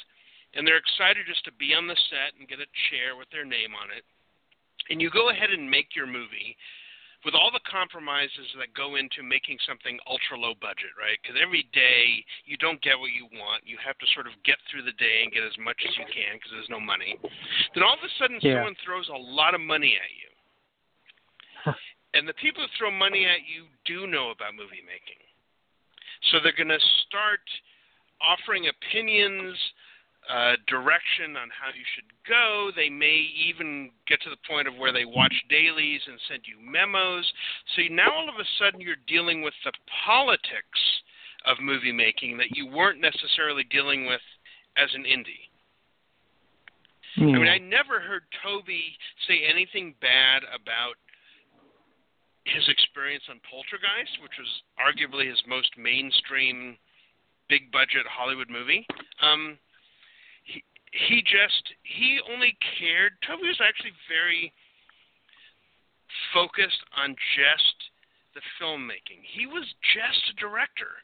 Speaker 3: and they're excited just to be on the set and get a chair with their name on it. And you go ahead and make your movie with all the compromises that go into making something ultra low budget, right? Because every day you don't get what you want. You have to sort of get through the day and get as much as you can because there's no money. Then all of a sudden
Speaker 1: Yeah.
Speaker 3: someone throws a lot of money at you. *laughs* and the people who throw money at you do know about movie making. So they're going to start offering opinions, uh, direction on how you should go. They may even get to the point of where they watch dailies and send you memos. So now all of a sudden you're dealing with the politics of movie making that you weren't necessarily dealing with as an indie. I mean, I never heard Tobe say anything bad about his experience on Poltergeist, which was arguably his most mainstream, big budget Hollywood movie. Um, he just he only cared. Tobe was actually very focused on just the filmmaking. He was just a director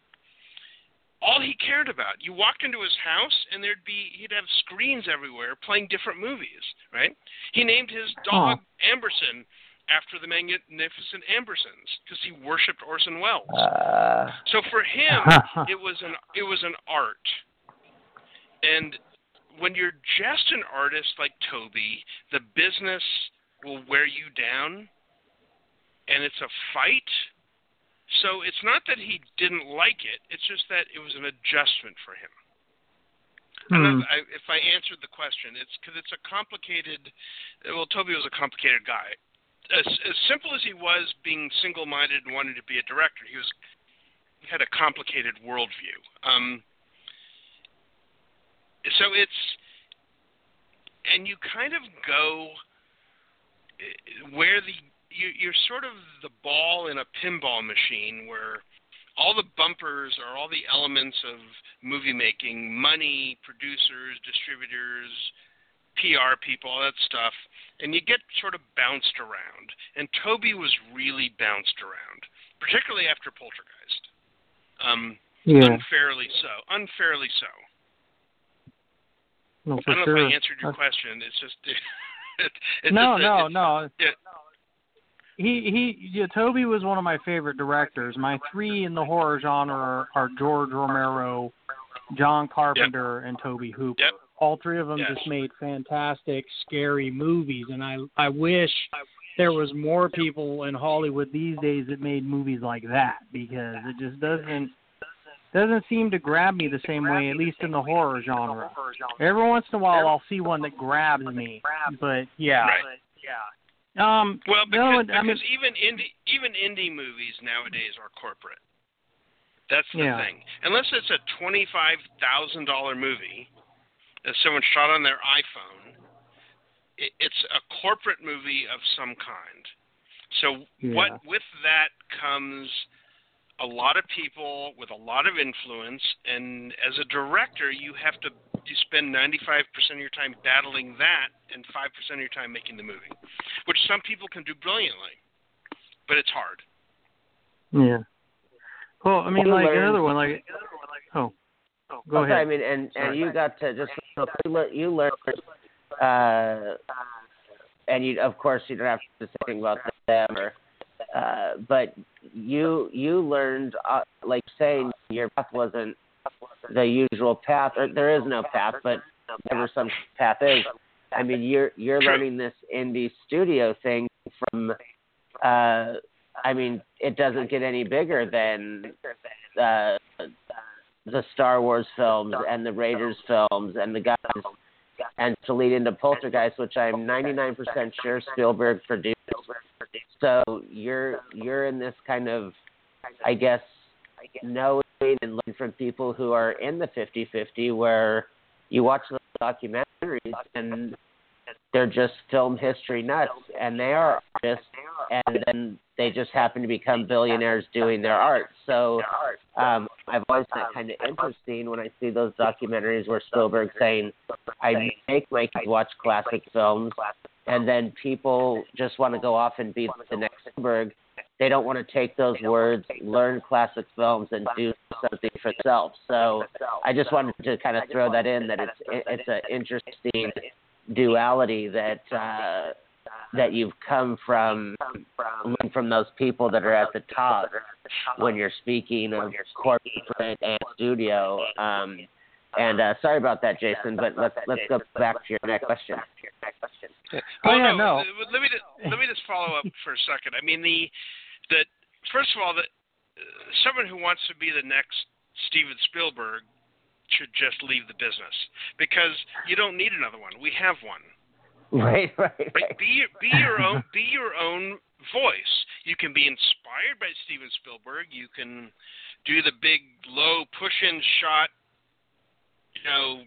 Speaker 3: all he cared about. You walked into his house and there'd be he'd have screens everywhere playing different movies, right? He named his dog Amberson after the magnificent Ambersons because he worshipped Orson Welles.
Speaker 2: Uh,
Speaker 3: so for him, *laughs* it was an it was an art. And when you're just an artist like Tobe, the business will wear you down and it's a fight so it's not that he didn't like it; it's just that it was an adjustment for him. I don't know
Speaker 1: Hmm.
Speaker 3: if I, if I answered the question. It's because it's a complicated. Well, Tobe was a complicated guy. As, as simple as he was being single-minded and wanting to be a director, he was he had a complicated worldview. Um, so it's and you kind of go eh, where the you, you're sort of the ball in a pinball machine where all the bumpers are all the elements of movie making money producers distributors pr people all that stuff. And you get sort of bounced around. And tobe was really bounced around particularly after poltergeist. Um
Speaker 1: yeah.
Speaker 3: unfairly so unfairly so
Speaker 1: No,
Speaker 3: i don't know if i answered your question it's just it, *laughs* it's
Speaker 1: no,
Speaker 3: just
Speaker 1: no,
Speaker 3: it's-
Speaker 1: no. He he. Yeah, Tobe was one of my favorite directors. My three in the horror genre are, George Romero, John Carpenter, and Tobe Hooper.
Speaker 3: Yep.
Speaker 1: All three of them
Speaker 3: Yes.
Speaker 1: just made fantastic, scary movies, and I I wish there was more people in Hollywood these days that made movies like that because it just doesn't doesn't seem to grab me the same way, at least in the horror genre. Every once in a while, I'll see one that grabs me, but yeah.
Speaker 3: Right.
Speaker 1: Um,
Speaker 3: Well,
Speaker 1: no,
Speaker 3: because,
Speaker 1: I mean,
Speaker 3: even indie even indie movies nowadays are corporate. That's the
Speaker 1: Yeah.
Speaker 3: thing. Unless it's a twenty five thousand dollar movie that someone shot on their iPhone, it, it's a corporate movie of some kind. So
Speaker 1: Yeah.
Speaker 3: what with that comes a lot of people with a lot of influence, and as a director, you have to you spend 95% of your time battling that and 5% of your time making the movie, which some people can do brilliantly, but it's hard.
Speaker 1: Yeah. Well, I mean,
Speaker 2: You
Speaker 1: like
Speaker 2: learn-
Speaker 1: another one, like oh, oh go
Speaker 2: okay, I mean, and
Speaker 1: Sorry.
Speaker 2: and you got to just you learn, you learn uh, and you of course you don't have to say anything about them or uh, but you you learned uh, like saying your path wasn't the usual path or there is no path but whatever some path is. I mean you're you're learning this indie studio thing from uh i mean it doesn't get any bigger than uh the star wars films and the raiders films and the guys and to lead into poltergeist which i'm 99% sure spielberg produced. So you're you're in this kind of i guess knowing and learning from people who are in the 50-50 where you watch the documentaries and they're just film history nuts and they are artists and then they just happen to become billionaires doing their art so um i've always found it kind of interesting when i see those documentaries where spielberg saying i make my kids watch classic films and then people just want to go off and be the next Spielberg. They don't want to take those words, learn classic films, and do something for themselves. So I just wanted to kind of throw that in that it's it's an interesting duality that uh, that you've come from from those people that are at the top when you're speaking of corporate and studio. Um, and uh, sorry about that, Jason, but let's let's go back to your next question.
Speaker 1: Oh yeah, no.
Speaker 3: Let me just, let me just follow up for a second. I mean the the first of all that uh, someone who wants to be the next Steven Spielberg should just leave the business because you don't need another one. We have one. *laughs*
Speaker 2: Right, right, right.
Speaker 3: right? Be be your own be your own voice. You can be inspired by Steven Spielberg. You can do the big low push in shot, you know,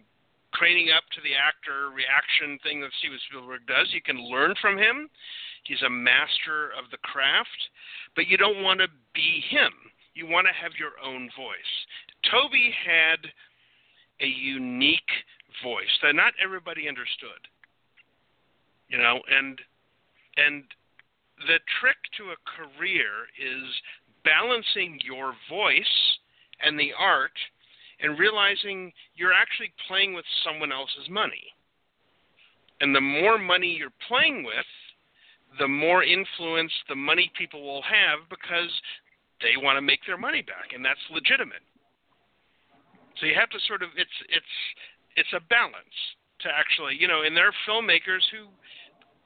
Speaker 3: craning up to the actor reaction thing that Steven Spielberg does. You can learn from him. He's a master of the craft, but you don't want to be him. You want to have your own voice. Tobe had a unique voice that not everybody understood you know and and the trick to a career is balancing your voice and the art and realizing you're actually playing with someone else's money. And the more money you're playing with the more influence the money people will have because they want to make their money back and that's legitimate. So you have to sort of it's it's it's a balance to actually you know and there are filmmakers who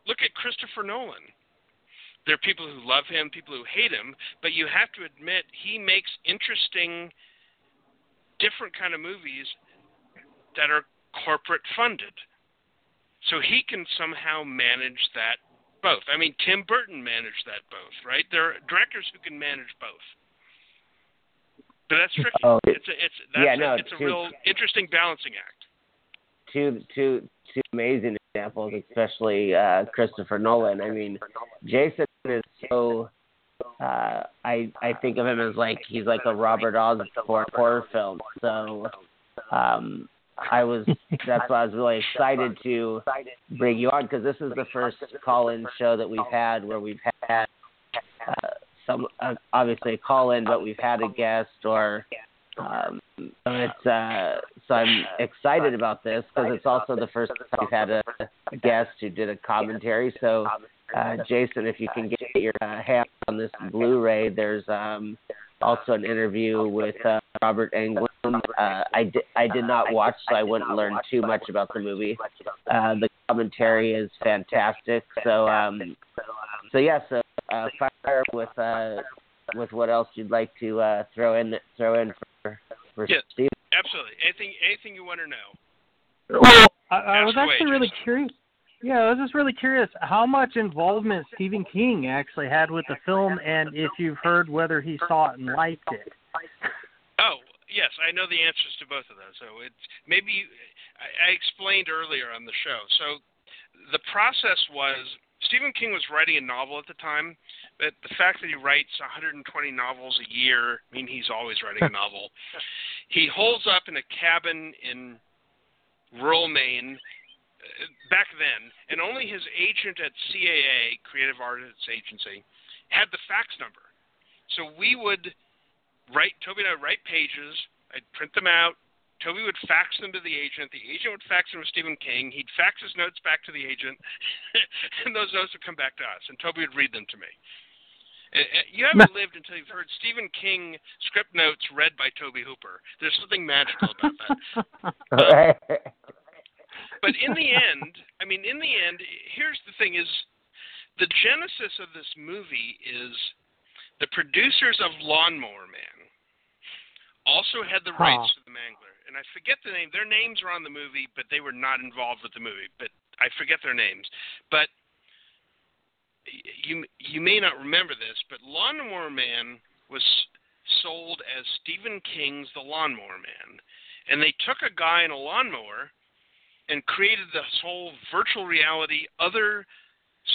Speaker 3: look at Christopher Nolan. There are people who love him, people who hate him, but you have to admit he makes interesting, different kind of movies that are corporate funded. So he can somehow manage that both. I mean, Tim Burton managed that both, right? There are directors who can manage both. But that's tricky. Oh, it's a, it's that's
Speaker 2: yeah, no,
Speaker 3: a, it's a real interesting balancing act.
Speaker 2: Two two two amazing examples, especially uh, Christopher Nolan. I mean, Jason is so. Uh, I I think of him as like he's like a Robert Osborne horror film. So um, I was that's why I was really excited to bring you on because this is the first call-in show that we've had where we've had uh, some uh, obviously a call-in, but we've had a guest or um, so it's uh, so I'm excited about this because it's also the first time we've had a, a guest who did a commentary. So, uh, Jason, if you can get your uh, hands on this Blu-ray, there's um, also an interview with uh, Robert Englund. Uh, I did I did not watch, so I wouldn't learn too much about the movie. Uh, the commentary is fantastic. So um, so yeah, so uh, fire with uh, with what else you'd like to uh, throw in throw in for for
Speaker 3: yeah,
Speaker 2: Steve.
Speaker 3: Absolutely. Anything anything you want to know.
Speaker 1: Well, I, I was
Speaker 3: away,
Speaker 1: actually really curious. Yeah, I was just really curious how much involvement Stephen King actually had with the film, and if you've heard whether he saw it and liked it.
Speaker 3: Oh, yes, I know the answers to both of those. So it's maybe I, I explained earlier on the show. So the process was Stephen King was writing a novel at the time, but the fact that he writes 120 novels a year I mean he's always writing a *laughs* novel. He holds up in a cabin in rural Maine uh, back then, and only his agent at CAA, Creative Artists Agency, had the fax number. So we would write Tobe and I would write pages. I'd print them out. Tobe would fax them to the agent. The agent would fax them to Stephen King. He'd fax his notes back to the agent, *laughs* and those notes would come back to us, and Tobe would read them to me. Uh, uh, You haven't lived until you've heard Stephen King script notes read by Tobe Hooper. There's something magical about that. *laughs* But in the end, I mean, in the end, here's the thing: is the genesis of this movie is the producers of Lawnmower Man also had the rights
Speaker 1: Huh.
Speaker 3: to the Mangler, and I forget the name. Their names are on the movie, but they were not involved with the movie. But I forget their names. But you you may not remember this, but Lawnmower Man was sold as Stephen King's The Lawnmower Man, and they took a guy in a lawnmower and created this whole virtual reality other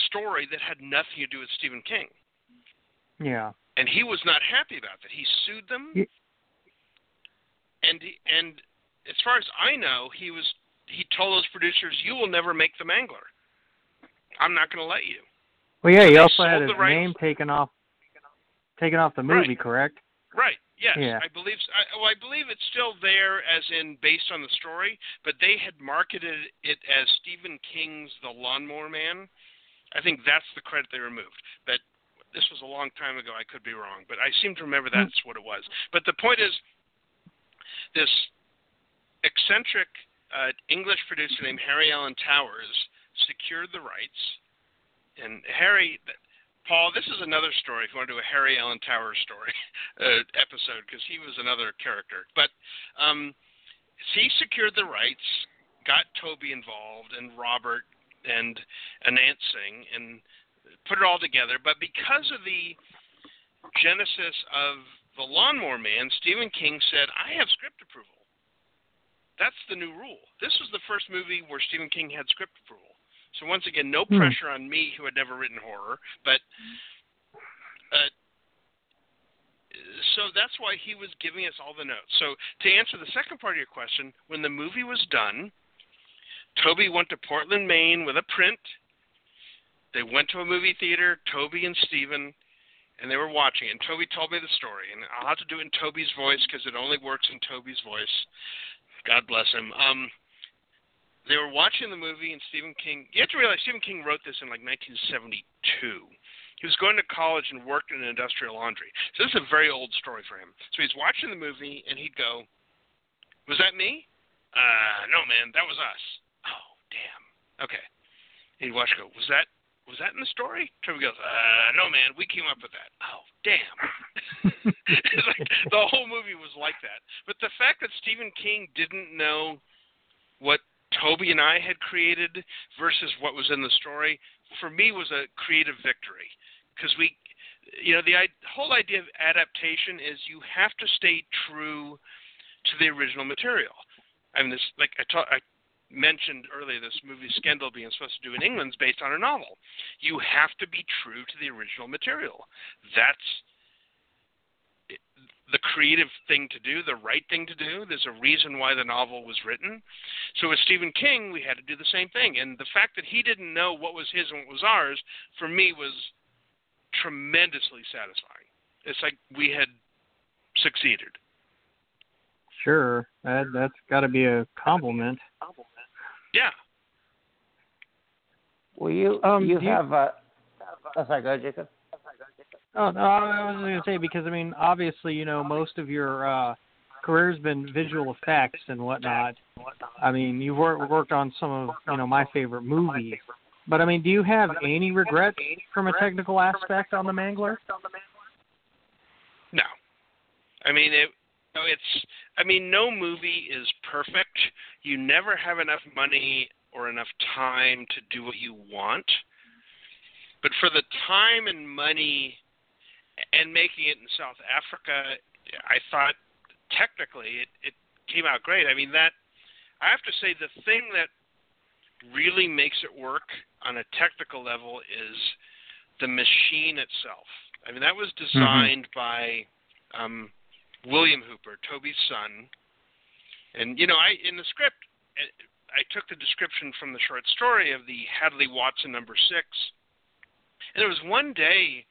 Speaker 3: story that had nothing to do with Stephen King.
Speaker 1: Yeah.
Speaker 3: And he was not happy about that. He sued them. And he, and as far as I know, he was he told those producers, "You will never make the Mangler. I'm not going to let you."
Speaker 1: Well, yeah, he also had his
Speaker 3: rights.
Speaker 1: name taken off, taken off the movie, correct?
Speaker 3: Right. Yes,
Speaker 1: Yeah.
Speaker 3: I believe. I, well, I believe it's still there, as in based on the story. But they had marketed it as Stephen King's The Lawnmower Man, I think that's the credit they removed. But this was a long time ago. I could be wrong, but I seem to remember
Speaker 1: Hmm.
Speaker 3: that's what it was. But the point is, this eccentric uh, English producer named Harry Alan Towers secured the rights, and Harry. Paul, this is another story. If you want to do a Harry Alan Towers story *laughs* uh, episode, because he was another character, but um, he secured the rights, got Tobe involved, and Robert and Anant Singh, and put it all together. But because of the genesis of the Lawnmower Man, Stephen King said, "I have script approval." That's the new rule. This was the first movie where Stephen King had script approval. So once again, no
Speaker 1: Hmm.
Speaker 3: pressure on me who had never written horror, but uh, so that's why he was giving us all the notes. So to answer the second part of your question, when the movie was done, Tobe went to Portland, Maine with a print. They went to a movie theater, Tobe and Stephen, and they were watching it. And Tobe told me the story, and I'll have to do it in Tobe's voice because it only works in Tobe's voice. God bless him. Um, they were watching the movie, and Stephen King. You have to realize Stephen King wrote this in like 1972. He was going to college and worked in an industrial laundry. So this is a very old story for him. So he's watching the movie, and he'd go, "Was that me? Uh, no, man, that was us. Oh, damn. Okay." He'd watch, go, "Was that was that in the story?" Tobe goes, "Uh, no, man, we came up with that." Oh, damn. *laughs* like the whole movie was like that. But the fact that Stephen King didn't know what Tobe and I had created versus what was in the story, for me was a creative victory because we, you know, the I- whole idea of adaptation is you have to stay true to the original material. I mean, this like I, ta- I mentioned earlier, this movie Scandal being supposed to do in England is based on a novel. You have to be true to the original material. That's the creative thing to do, the right thing to do. There's a reason why the novel was written. So with Stephen King, we had to do the same thing. And the fact that he didn't know what was his and what was ours, for me, was tremendously satisfying. It's like we had succeeded.
Speaker 1: Sure, that that's got to be a compliment.
Speaker 3: Yeah.
Speaker 2: Well, you
Speaker 1: Um,
Speaker 2: you
Speaker 1: do you-
Speaker 2: have uh, oh, sorry, go ahead, Jacob.
Speaker 1: Oh no, I was going to say because I mean, obviously, you know, most of your uh, career's been visual effects and whatnot. I mean, you've worked worked on some of you know my favorite movies. But I mean, do you have any regrets from a technical aspect on the Mangler?
Speaker 3: No. I mean it no, it's I mean no movie is perfect. You never have enough money or enough time to do what you want. But for the time and money and making it in South Africa, I thought technically it, it came out great. I mean that I have to say the thing that really makes it work on a technical level is the machine itself. I mean that was designed by um, William Hooper, Tobe's son. And you know, I in the script, I took the description from the short story of the Hadley Watson number six. And there was one day,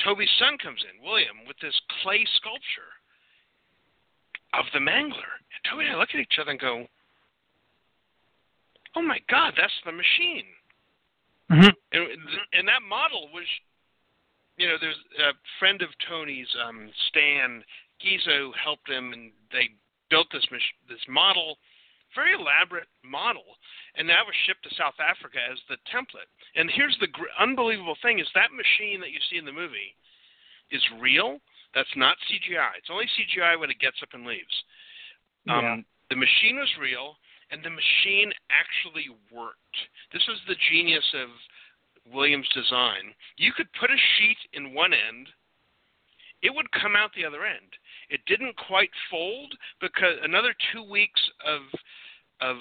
Speaker 3: Tobe's son comes in, William, with this clay sculpture of the Mangler. And Toby and I look at each other and go, "Oh my God, that's the machine."
Speaker 1: Mm-hmm.
Speaker 3: And, and that model was you know, there's a friend of Tony's, um, Stan Gizo, helped him, and they built this mach- this model, very elaborate model, and that was shipped to South Africa as the template. And here's the gr- unbelievable thing: is that machine that you see in the movie is real. That's not CGI. It's only CGI when it gets up and leaves. Um,
Speaker 1: Yeah.
Speaker 3: The machine was real, and the machine actually worked. This was the genius of Williams' design. You could put a sheet in one end, it would come out the other end. It didn't quite fold because another two weeks of of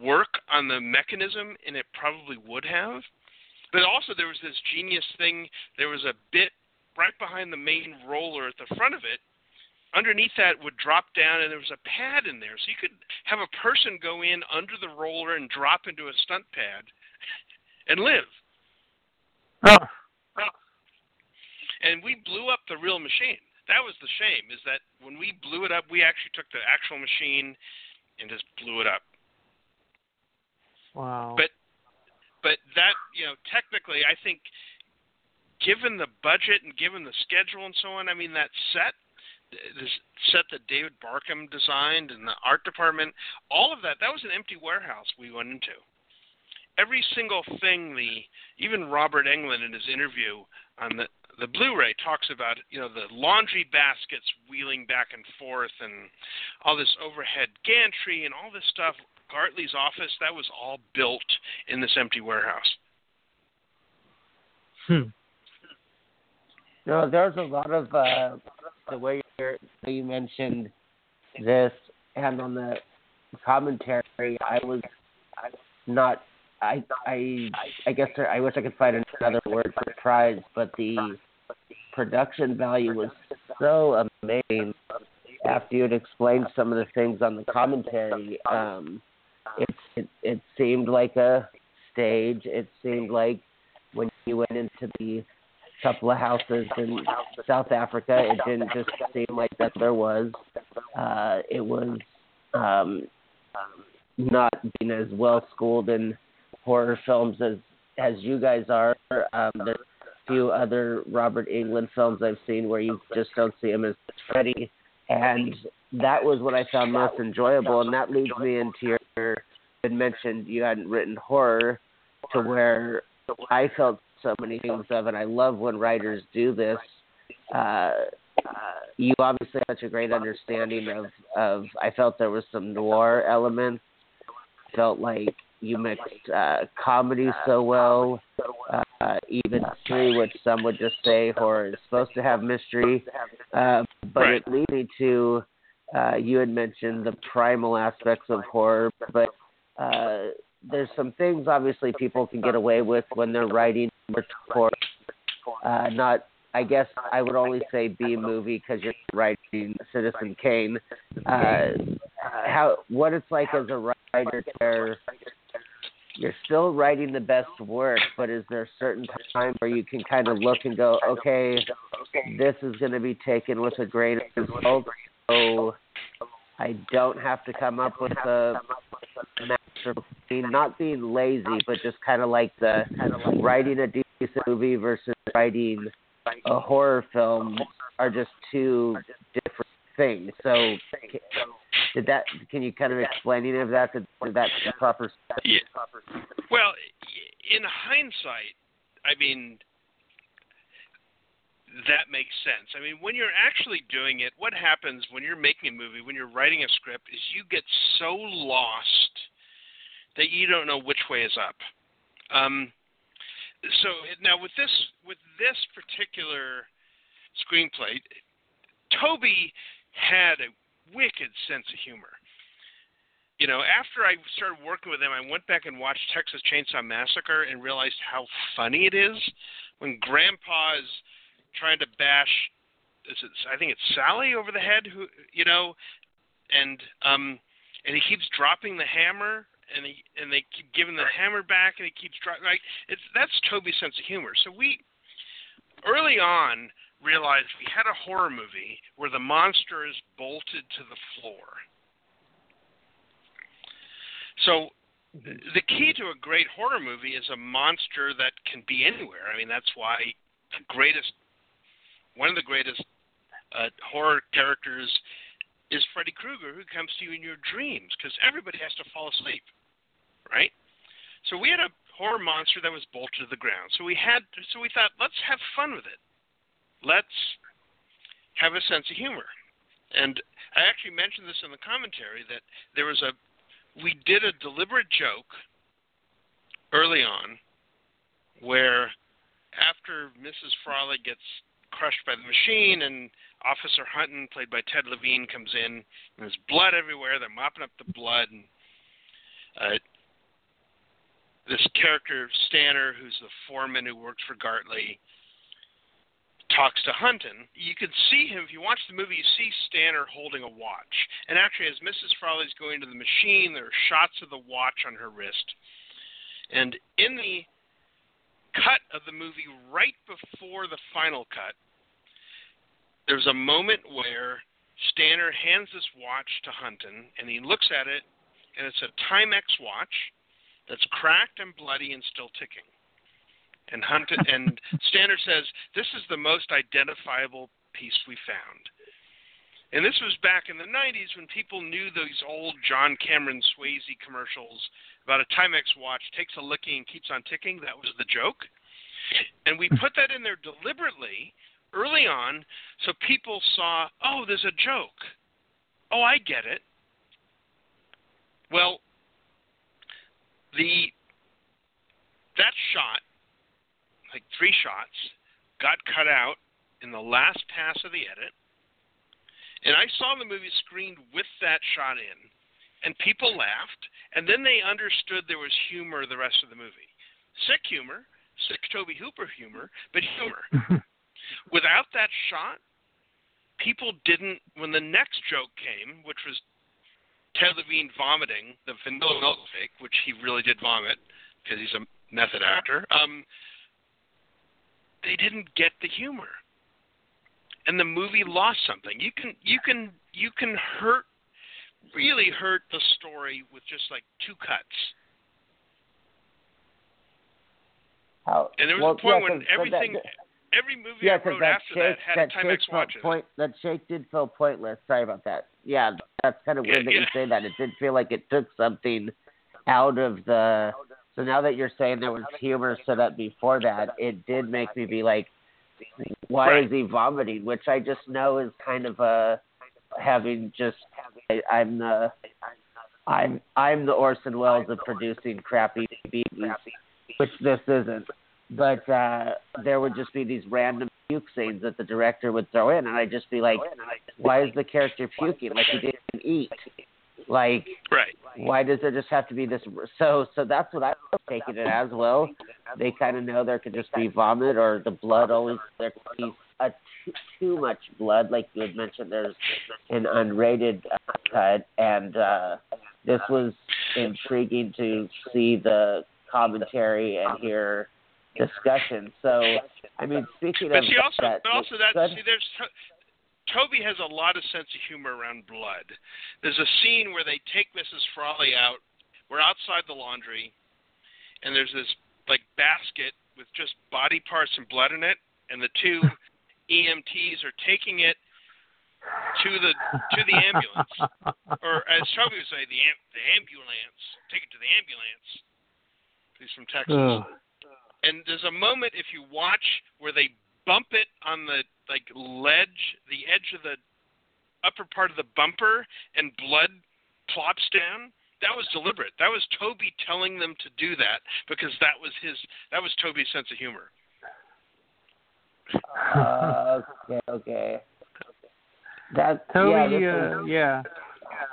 Speaker 3: work on the mechanism, and it probably would have. But also, there was this genius thing. There was a bit right behind the main roller at the front of it. Underneath that would drop down, and there was a pad in there, so you could have a person go in under the roller and drop into a stunt pad *laughs* and live.
Speaker 1: Oh,
Speaker 3: and we blew up the real machine. That was the shame, is that when we blew it up, we actually took the actual machine and just blew it up.
Speaker 1: wow.
Speaker 3: But but that you know technically, I think given the budget and given the schedule and so on, I mean that set the set that David Barkham designed and the art department, all of that, that was an empty warehouse we went into. Every single thing the even Robert Englund in his interview on the the Blu-ray talks about you know the laundry baskets wheeling back and forth and all this overhead gantry and all this stuff. Gartley's office that was all built in this empty warehouse.
Speaker 1: Hmm.
Speaker 2: No, there's a lot of uh, the way you mentioned this, and on the commentary, I was not. I I I guess there, I wish I could find another word for surprise, but the production value was so amazing. After you had explained some of the things on the commentary, um, it, it it seemed like a stage. It seemed like when you went into the couple of houses in South Africa. It didn't just seem like that there was. Uh, it was um, not being as well schooled in horror films as as you guys are. Um, there's a few other Robert Englund films I've seen where you just don't see him as Freddy, and that was what I found most enjoyable. And that leads me into your. Had mentioned you hadn't written horror, to where I felt so many things of it. I love when writers do this. Uh, you obviously have such a great understanding of, of. I felt there was some noir elements. Felt like you mixed uh, comedy so well, uh, even mystery, which some would just say horror is supposed to have mystery. Uh, but
Speaker 3: right.
Speaker 2: it leads me to uh, you had mentioned the primal aspects of horror, but uh, there's some things obviously people can get away with when they're writing horror. uh, not. I guess I would only say B movie because you're writing Citizen Kane. Uh, how what it's like as a writer where you're still writing the best work, but is there a certain time where you can kind of look and go, okay, this is going to be taken with a grain of salt, so I don't have to come up with a master not being lazy, but just kind of like the writing a decent movie versus writing a horror film are just two different things. So, did that? Can you kind of explain any of that? Did, did that proper?
Speaker 3: Yeah. Well, in hindsight, I mean, that makes sense. I mean, when you're actually doing it, what happens when you're making a movie, when you're writing a script, is you get so lost that you don't know which way is up. Um, so now with this with this particular screenplay, Tobe had a wicked sense of humor. You know, after I started working with him, I went back and watched Texas Chainsaw Massacre and realized how funny it is when Grandpa's trying to bash is it I think it's Sally over the head who you know and um and he keeps dropping the hammer and he and they keep giving the hammer back and he keeps dropping like it's that's Tobe's sense of humor. So we early on realized we had a horror movie where the monster is bolted to the floor. So the key to a great horror movie is a monster that can be anywhere. I mean, that's why the greatest one of the greatest uh, horror characters is Freddy Krueger, who comes to you in your dreams, because everybody has to fall asleep, right? So we had a horror monster that was bolted to the ground. So we had, so we thought, let's have fun with it. Let's have a sense of humor. And I actually mentioned this in the commentary that there was a, we did a deliberate joke early on where after Mrs. Frawley gets crushed by the machine, and Officer Hunton, played by Ted Levine, comes in, and there's blood everywhere. They're mopping up the blood, and uh, this character Stanner, who's the foreman who works for Gartley, talks to Hunton. You can see him if you watch the movie. You see Stanner holding a watch, and actually, as Mrs. Frawley's going to the machine, there are shots of the watch on her wrist, and in the cut of the movie right before the final cut, there's a moment where Stanner hands this watch to Hunton, and he looks at it, and it's a Timex watch that's cracked and bloody and still ticking. And Hunt and Stanner says this is the most identifiable piece we found. And this was back in the 90s when people knew those old John Cameron Swayze commercials about a Timex watch takes a licking and keeps on ticking. That was the joke. And we put that in there deliberately early on so people saw, oh, there's a joke. Oh, I get it. Well, the that shot, like three shots, got cut out in the last pass of the edit and I saw the movie screened with that shot in, and people laughed, and then they understood there was humor the rest of the movie. Sick humor, sick Tobe Hooper humor, but humor. *laughs* Without that shot, people didn't. When the next joke came, which was Ted Levine vomiting the vanilla milkshake, which he really did vomit because he's a method actor. Um, they didn't get the humor and the movie lost something. You can you can you can hurt really hurt the story with just like two cuts.
Speaker 2: How,
Speaker 3: and there was
Speaker 2: well,
Speaker 3: a point
Speaker 2: yeah,
Speaker 3: when everything
Speaker 2: that,
Speaker 3: every movie
Speaker 2: yeah,
Speaker 3: I wrote
Speaker 2: that
Speaker 3: after
Speaker 2: shake,
Speaker 3: that had
Speaker 2: that
Speaker 3: a Timex
Speaker 2: shake
Speaker 3: watch.
Speaker 2: Point, that shake did feel pointless. Sorry about that. Yeah, that's kind of weird
Speaker 3: Yeah,
Speaker 2: that
Speaker 3: yeah.
Speaker 2: you say that. It did feel like it took something out of the. So now that you're saying there was humor set up before that, it did make me be like, why
Speaker 3: Right.
Speaker 2: is he vomiting? Which I just know is kind of a having just I, I'm the I'm I'm the Orson Welles of producing crappy movies, which this isn't. But uh there would just be these random puke scenes that the director would throw in, and I'd just be like, why is the character puking? Like he didn't eat. Like
Speaker 3: Right.
Speaker 2: Why does it just have to be this? So so that's what I was taking it as well. They kind of know there could just be vomit or the blood always there could be a too, too much blood, like you had mentioned. There's an unrated uh, cut, and uh, this was intriguing to see the commentary and hear discussion. So I mean, speaking
Speaker 3: But
Speaker 2: of
Speaker 3: see also
Speaker 2: that,
Speaker 3: but also that see there's Tobe has a lot of sense of humor around blood. There's a scene where they take Mrs. Frawley out. We're outside the laundry, and there's this like basket with just body parts and blood in it, and the two *laughs* EMTs are taking it to the to the ambulance, *laughs* or as Tobe would say, the am- the ambulance. Take it to the ambulance. He's from Texas
Speaker 1: Ugh.
Speaker 3: and there's a moment if you watch where they bump it on the like ledge, the edge of the upper part of the bumper, and blood plops down. That was deliberate. That was Tobe telling them to do that because that was his. That was Tobe's sense of humor.
Speaker 2: Uh, okay, okay. That
Speaker 1: Tobe,
Speaker 2: yeah,
Speaker 1: uh,
Speaker 2: is-
Speaker 1: yeah.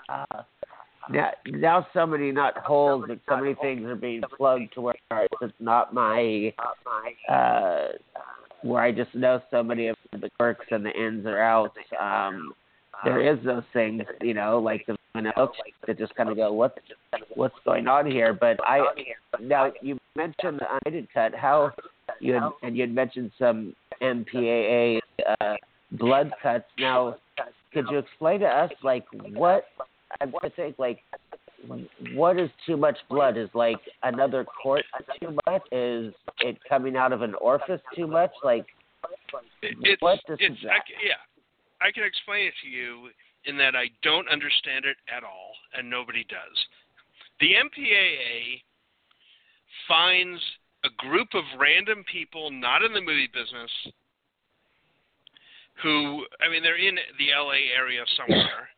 Speaker 2: Uh, now, now so many not holes, but so many things are being plugged to where it's not my, uh, where I just know so many of the quirks and the ins or outs. Um, there is those things, you know, like the vanilla that just kind of go, what, what's going on here? But I, now you mentioned the unrated cut. How you had, and you had mentioned some MPAA uh, blood cuts. Now, could you explain to us like what I want to think like what is too much blood? Is like another court too much? Is it coming out of an orifice too much? Like
Speaker 3: it's,
Speaker 2: What this
Speaker 3: it's
Speaker 2: is
Speaker 3: I,
Speaker 2: that?
Speaker 3: c- yeah, I can explain it to you in that I don't understand it at all, and nobody does. The MPAA finds a group of random people not in the movie business who, I mean, they're in the LA area somewhere,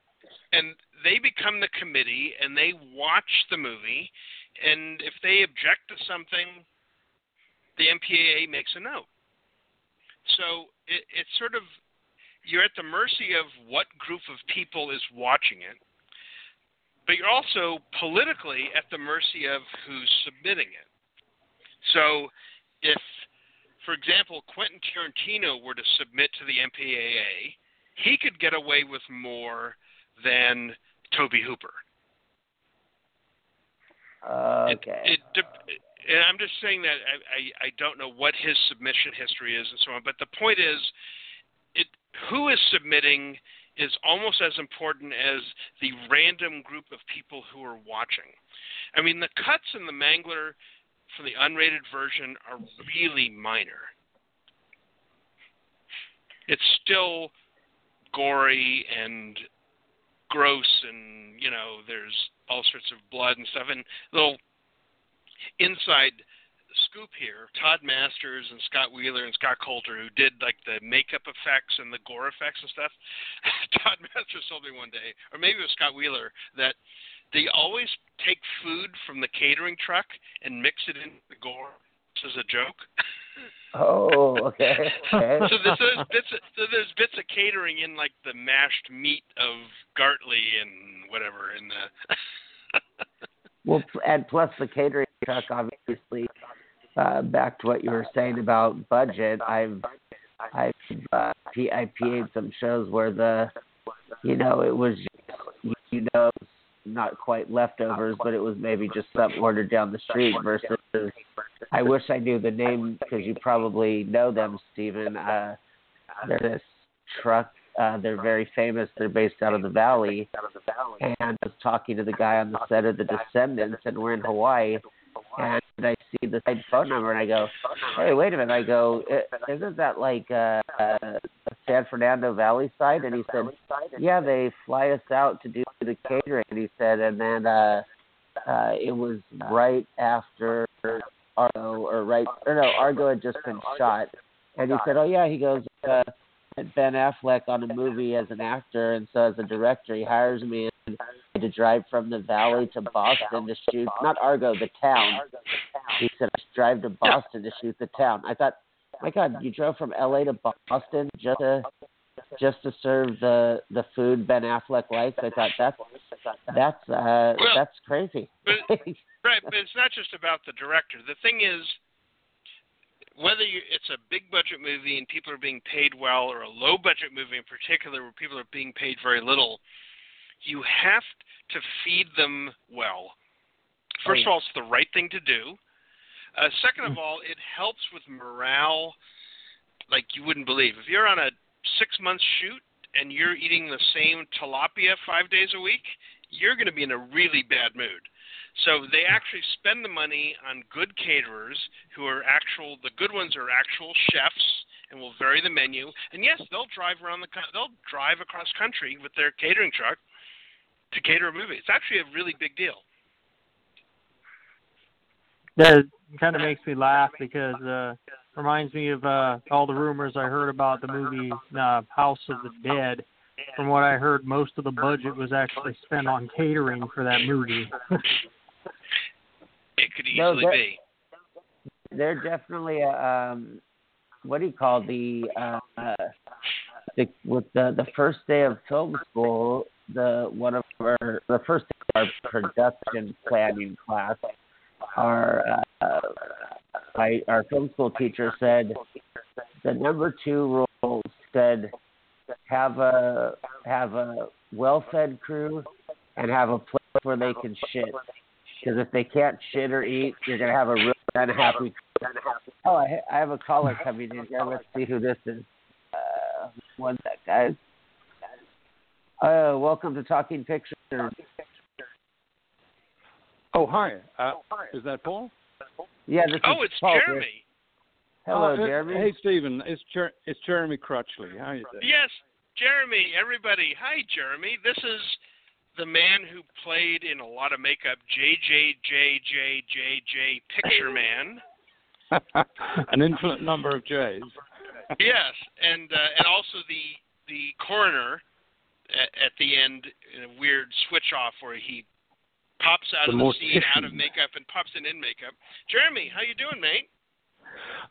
Speaker 3: and they become the committee and they watch the movie, and if they object to something, the MPAA makes a note. So it, it's sort of you're at the mercy of what group of people is watching it, but you're also politically at the mercy of who's submitting it. So if, for example, Quentin Tarantino were to submit to the MPAA, he could get away with more than Tobe Hooper.
Speaker 2: Uh, okay.
Speaker 3: It, it, and I'm just saying that I, I, I don't know what his submission history is and so on, but the point is, it who is submitting is almost as important as the random group of people who are watching. I mean, the cuts in the Mangler from the unrated version are really minor. It's still gory and gross, and you know, there's all sorts of blood and stuff, and little inside scoop here. Todd Masters and Scott Wheeler and Scott Coulter, who did like the makeup effects and the gore effects and stuff. *laughs* Todd Masters told me one day, or maybe it was Scott Wheeler, that they always take food from the catering truck and mix it into the gore as a joke. *laughs*
Speaker 2: Oh, okay. *laughs* okay.
Speaker 3: so there's, there's bits. Of, so there's bits of catering in like the mashed meat of Gartley and whatever in the. *laughs*
Speaker 2: well, and plus the catering truck, obviously, uh, back to what you were saying about budget, I've I've uh, I PA'd some shows where the you know it was just, you know not quite leftovers, but it was maybe just something ordered down the street versus. I wish I knew the name because you probably know them, Stephen. Uh, there's this truck. Uh, they're very famous. They're based out of the valley. And I was talking to the guy on the set of The Descendants, and we're in Hawaii and I see the phone number, and I go, "Hey, wait a minute!" I go, "Isn't that like uh, uh, San Fernando Valley side?" And he said, "Yeah, they fly us out to do the catering." And he said, and then uh, uh, it was right after Argo, or right, or no, Argo had just been shot, and he said, "Oh yeah," he goes. Uh, Ben Affleck on a movie as an actor, and so as a director, he hires me to drive from the valley to Boston to shoot not Argo, the town. He said I drive to Boston to shoot the town. I thought, my God, you drove from L.A. to Boston just to just to serve the the food Ben Affleck likes. I thought that's that's uh, well, that's crazy.
Speaker 3: But, *laughs* right, but it's not just about the director. The thing is whether you, it's a big budget movie and people are being paid well, or a low budget movie in particular where people are being paid very little, you have to feed them well. First oh, of all, it's the right thing to do. Uh, second of hmm. all, it helps with morale like you wouldn't believe. If you're on a six month shoot and you're eating the same tilapia five days a week, you're going to be in a really bad mood. So they actually spend the money on good caterers who are actual. The good ones are actual chefs and will vary the menu. And yes, they'll drive around the. They'll drive across country with their catering truck to cater a movie. It's actually a really big deal.
Speaker 1: That kind of makes me laugh because uh reminds me of uh all the rumors I heard about the movie uh, House of the Dead. From what I heard, most of the budget was actually spent on catering for that movie. *laughs*
Speaker 3: It could easily no, be.
Speaker 2: They're definitely a um, what do you call the uh, the with the the first day of film school. The one of our the first of our production planning class. Our uh, I, our film school teacher said the number two rule said have a have a well fed crew and have a place where they can shit. Because if they can't shit or eat, you're gonna have a real unhappy. Oh, I, I have a caller coming in here. Let's see who this is. Uh, one sec, guys. Uh, welcome to Talking Pictures.
Speaker 4: Oh, hi. Uh, is that Paul?
Speaker 2: Yeah, this
Speaker 3: oh,
Speaker 2: is
Speaker 3: it's
Speaker 2: Paul
Speaker 3: Jeremy.
Speaker 2: Here. Hello,
Speaker 4: uh,
Speaker 2: Jeremy.
Speaker 4: Hey, Stephen. It's Jer- it's Jeremy Crutchley. How you doing?
Speaker 3: Yes, Jeremy. Everybody. Hi, Jeremy. This is the man who played in a lot of makeup, JJJJJJ Picture Man. *laughs*
Speaker 4: An infinite number of J's.
Speaker 3: yes, and uh, and also the the coroner at, at the end in a weird switch off where he pops out
Speaker 4: the
Speaker 3: of the scene out of makeup and pops in in makeup. Jeremy, how you doing, mate?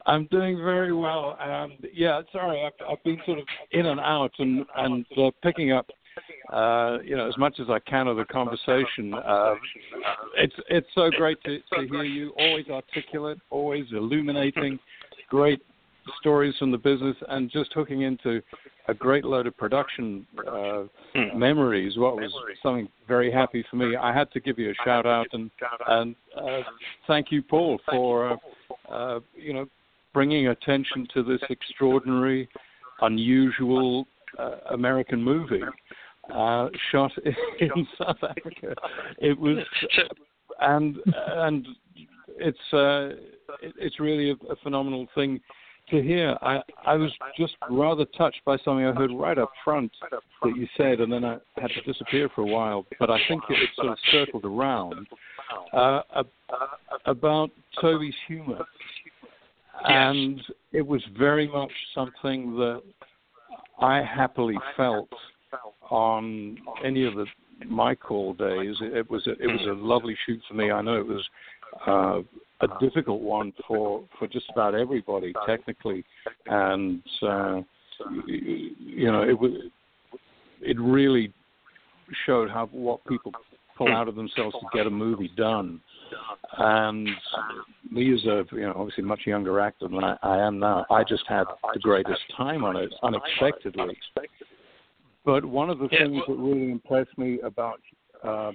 Speaker 4: I'm doing very well. Um, yeah, sorry, I've, I've been sort of in and out and and uh, picking up uh, you know, as much as I can of the conversation. Uh, it's it's so great to, to hear you. Always articulate, always illuminating, great stories from the business, and just hooking into a great load of production uh, hmm. memories. What was something very happy for me. I had to give you a shout out and and uh, thank you, Paul, for uh, uh, you know bringing attention to this extraordinary, unusual uh, American movie uh, shot in *laughs* South Africa. It was, and and it's uh, it, it's really a, a phenomenal thing to hear. I I was just rather touched by something I heard right up front that you said, and then I had to disappear for a while. But I think it, it sort of circled around uh, about Tobe's humor, and it was very much something that I happily felt on any of the my call days. It, it was a, it was a lovely shoot for me. I know it was uh, a difficult one for for just about everybody technically, and uh, you know it was it really showed how what people pull out of themselves to get a movie done. And me as a you know obviously much younger actor than I, I am now, I just had the greatest time on it unexpectedly. But one of the things that really impressed me about uh,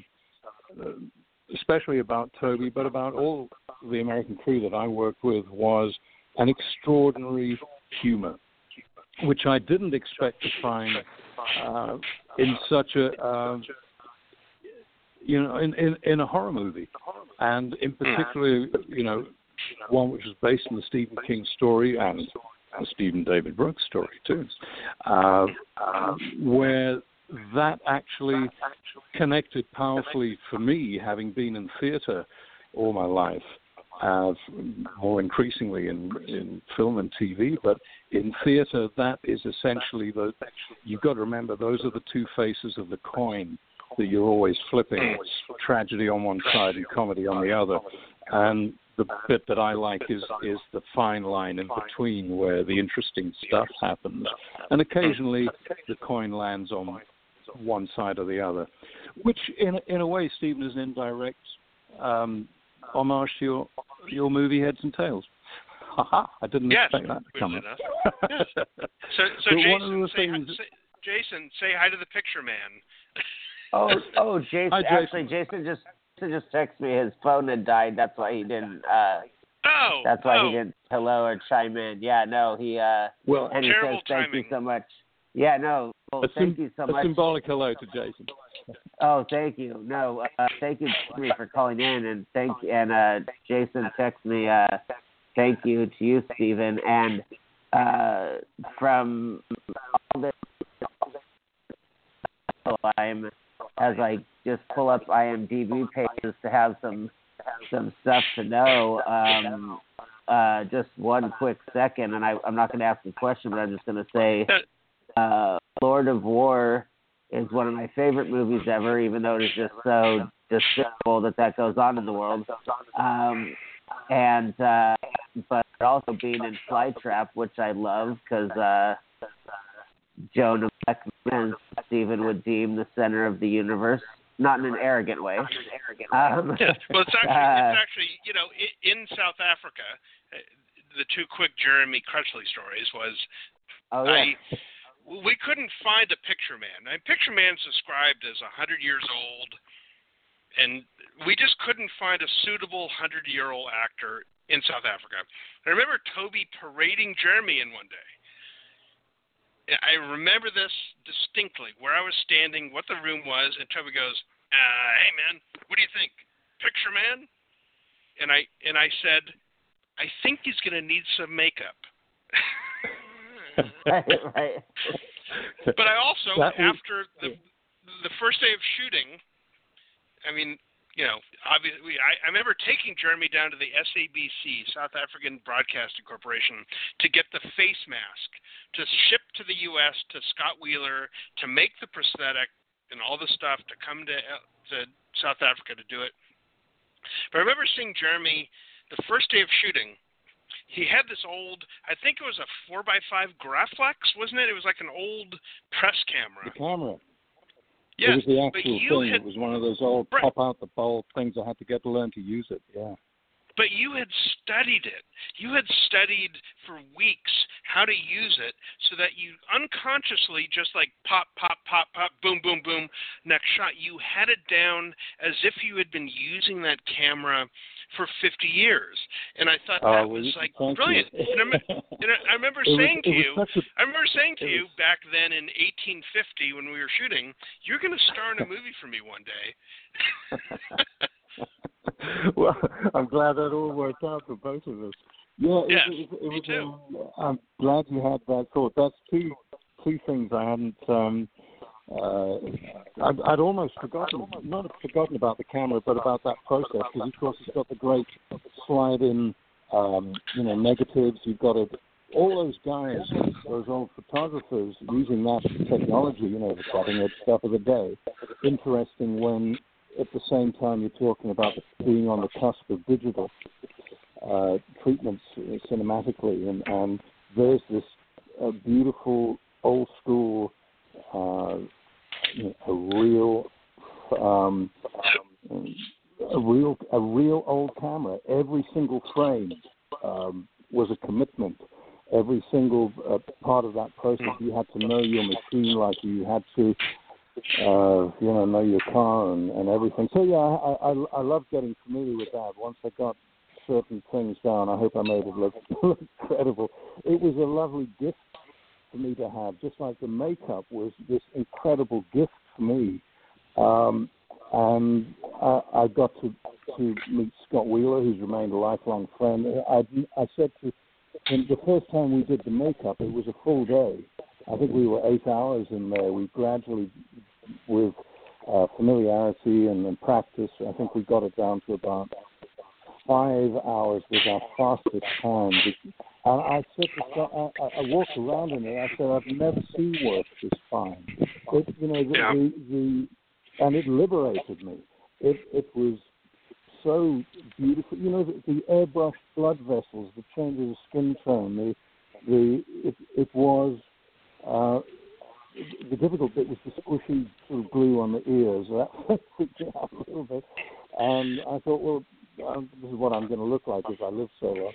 Speaker 4: especially about Tobe, but about all the American crew that I worked with, was an extraordinary humor, which I didn't expect to find uh, in such a, uh, you know, in, in, in a horror movie, and in particular, you know, one which was based on the Stephen King story and the Stephen David Brooks story too, uh, where that actually connected powerfully for me, having been in theatre all my life, uh, more increasingly in, in film and TV, but in theatre, that is essentially the. You've got to remember those are the two faces of the coin that you're always flipping. It's tragedy on one side and comedy on the other, and the bit that I like is is the fine line in between where the interesting stuff happens, and occasionally the coin lands on one side or the other, which in in a way, Stephen, is an indirect um, homage to your your movie Heads and Tails. *laughs* Haha! I didn't
Speaker 3: yes,
Speaker 4: expect that to come. *laughs*
Speaker 3: yes. So, so Jason, say, things... hi, say, Jason, say hi to the picture man.
Speaker 2: oh, oh, *laughs* Jason.
Speaker 4: Hi, Jason.
Speaker 2: Actually, Jason just Jason just texted me his phone had died. That's why he didn't. uh
Speaker 3: Oh,
Speaker 2: that's why
Speaker 3: oh.
Speaker 2: he didn't hello or chime in. Yeah, no, he uh
Speaker 4: well,
Speaker 2: and he says thank
Speaker 3: timing.
Speaker 2: you so much. Yeah, no, well,
Speaker 4: a
Speaker 2: thank
Speaker 4: sim-
Speaker 2: you so
Speaker 4: a
Speaker 2: much.
Speaker 4: symbolic hello to Jason.
Speaker 2: Oh, thank you. No, uh, thank you for calling in, and thank and uh, Jason texted me. Uh, thank you to you, Stephen, and uh, from all this, I'm as I just pull up IMDb pages to have some some stuff to know. Um, uh, just one quick second, and I, I'm not going to ask a question, but I'm just going to say, uh, Lord of War is one of my favorite movies ever, even though it is just so despicable that that goes on in the world. Um, and uh, but also being in Flytrap, which I love because uh, of Beckman, and Stephen would deem the center of the universe, not in an arrogant way. Um,
Speaker 3: Yeah, well, it's actually, *laughs* it's actually, you know, in South Africa, uh, the two quick Jeremy Crutchley stories was
Speaker 2: oh yeah.
Speaker 3: I we couldn't find a picture man. And picture man's described as a hundred years old, and we just couldn't find a suitable hundred year old actor in South Africa. I remember Tobe parading Jeremy in one day. I remember this distinctly, where I was standing, what the room was, and Tobe goes, uh, "Hey man, what do you think? Picture man?" And I and I said, "I think he's going to need some makeup." *laughs* *laughs*
Speaker 2: right, right.
Speaker 3: but I also
Speaker 4: That was-
Speaker 3: after the the first day of shooting, I mean, you know, obviously, I, I remember taking Jeremy down to the SABC, South African Broadcasting Corporation, to get the face mask to ship to the U.S. to Scott Wheeler to make the prosthetic and all the stuff to come to uh, to South Africa to do it. But I remember seeing Jeremy the first day of shooting. He had this old, I think it was a four by five Graflex, wasn't it? It was like an old press camera.
Speaker 4: The camera.
Speaker 3: Yes,
Speaker 4: it was the
Speaker 3: but
Speaker 4: actual
Speaker 3: you
Speaker 4: thing.
Speaker 3: had
Speaker 4: It was one of those old
Speaker 3: Right.
Speaker 4: pop out the bowl things. I had to get to learn to use it. Yeah.
Speaker 3: But you had studied it. You had studied for weeks how to use it so that you unconsciously just like pop, pop, pop, pop, boom, boom, boom, next shot. You had it down as if you had been using that camera for 50 years. And I thought
Speaker 4: Oh,
Speaker 3: that
Speaker 4: well,
Speaker 3: was like brilliant. And I, and I I remember *laughs* remember saying
Speaker 4: was,
Speaker 3: to you,
Speaker 4: was a
Speaker 3: I remember saying to you
Speaker 4: was-
Speaker 3: back then in 1850 when we were shooting, you're going to star in a movie for me one day. *laughs*
Speaker 4: well, I'm glad that all worked out for both of us. Yeah, it,
Speaker 3: Yes,
Speaker 4: it, it,
Speaker 3: me
Speaker 4: was.
Speaker 3: too.
Speaker 4: Um, I'm glad you had that thought. That's two two things I hadn't. Um, uh, I'd, I'd almost forgotten, not forgotten about the camera, but about that process because of course it's got the great slide-in, um, you know, negatives. You've got. All those guys, those old photographers, using that technology, you know, the cutting edge stuff of the day. Interesting when at the same time you're talking about being on the cusp of digital uh, treatments cinematically, and, and there's this uh, beautiful old school, uh, a real, um, a real, a real old camera. Every single frame um, was a commitment. Every single uh, part of that process, you had to know your machine like you had to uh, you know, know your car and, and everything. So yeah, I, I I love getting familiar with that. Once I got certain things down, I hope I made it look, *laughs* look credible. It was a lovely gift for me to have, just like the makeup was this incredible gift for me. Um, and I, I got to to meet Scott Wheeler, who's remained a lifelong friend. I I said to him the first time we did the makeup, it was a full day. I think we were eight hours in there. We gradually, with uh, familiarity and, and practice, I think we got it down to about five hours was our fastest time. And I said to I, I walked around in it. I said, I've never seen work this fine. It, you know, the,
Speaker 3: Yeah.
Speaker 4: the, the and it liberated me. It it was so beautiful. You know, the, the airbrushed blood vessels, the changes of skin tone, the the it it was uh, the difficult bit was the squishy sort of glue on the ears. That *laughs* freaked me out a little bit. And I thought, well, um, this is what I'm going to look like if I live solo.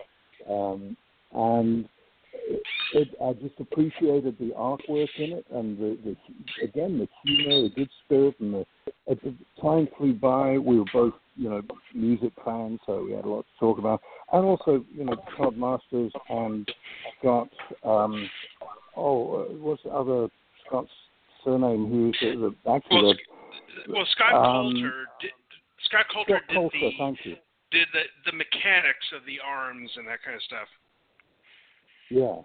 Speaker 4: Um, and it, it, I just appreciated the artwork in it, and the, the again the humor, the good spirit, and the, at the time flew by. We were both, you know, music fans, so we had a lot to talk about. And also, you know, Todd Masters and Scott. Um, oh, uh, what's the other Scott's surname? Who's the, the actually
Speaker 3: Well,
Speaker 4: the,
Speaker 3: Well, Scott
Speaker 4: Um,
Speaker 3: Coulter did. Scott Coulter
Speaker 4: Scott
Speaker 3: did
Speaker 4: Coulter,
Speaker 3: the
Speaker 4: thank you.
Speaker 3: did the the mechanics of the arms and that kind of stuff.
Speaker 4: Yeah.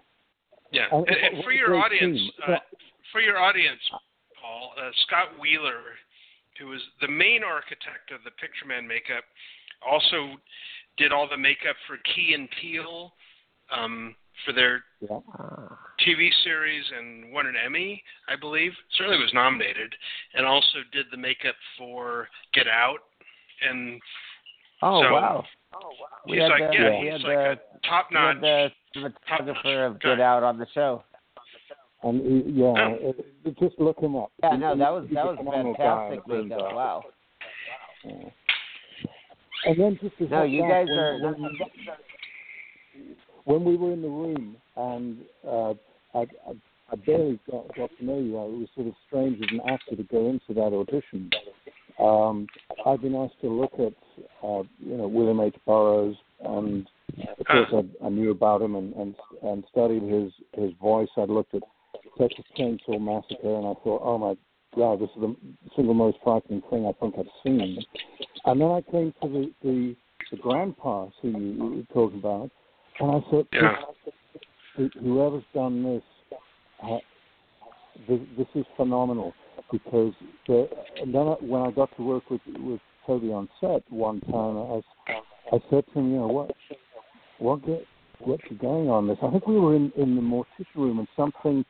Speaker 3: Yeah,
Speaker 4: And-
Speaker 3: and,
Speaker 4: and
Speaker 3: for your audience, uh, for your audience, Paul, uh, Scott Wheeler, who was the main architect of the Picture Man makeup, also did all the makeup for Key and Peele um, for their
Speaker 4: Yeah.
Speaker 2: Ah.
Speaker 3: TV series and won an Emmy, I believe. Certainly was nominated, and also did the makeup for Get Out. And
Speaker 2: Oh
Speaker 3: So,
Speaker 2: wow. We
Speaker 3: he's
Speaker 2: had
Speaker 3: like,
Speaker 2: the,
Speaker 3: yeah,
Speaker 2: we
Speaker 3: he's
Speaker 2: had
Speaker 3: like
Speaker 2: the,
Speaker 3: top notch.
Speaker 2: the cinematographer of. Get Out on the show.
Speaker 4: And he, yeah,
Speaker 3: Oh.
Speaker 4: it, it, just look him up.
Speaker 2: Yeah,
Speaker 4: He-
Speaker 2: no, that was that was fantastic
Speaker 4: and,
Speaker 2: makeup.
Speaker 4: uh,
Speaker 2: Wow.
Speaker 4: yeah. And then just to
Speaker 2: No, you guys
Speaker 4: when,
Speaker 2: are.
Speaker 4: when, when we were in the room and uh, I, I, I barely got, got to know you, it was sort of strange as an actor to go into that audition. Um, I'd been asked to look at, uh, you know, William H. Burroughs, and of course I, I knew about him and, and and studied his his voice. I'd looked at Texas Chainsaw Massacre, and I thought, oh my God, this is the single most frightening thing I think I've seen. And then I came to the the, the grandpa who you were talking about, and I thought,
Speaker 3: Yeah.
Speaker 4: whoever's done this, uh, this, this is phenomenal because the, and then I, when I got to work with with Tobe on set one time, I, I said to him, you know, what what get you going on this? I think we were in in the mortician room and something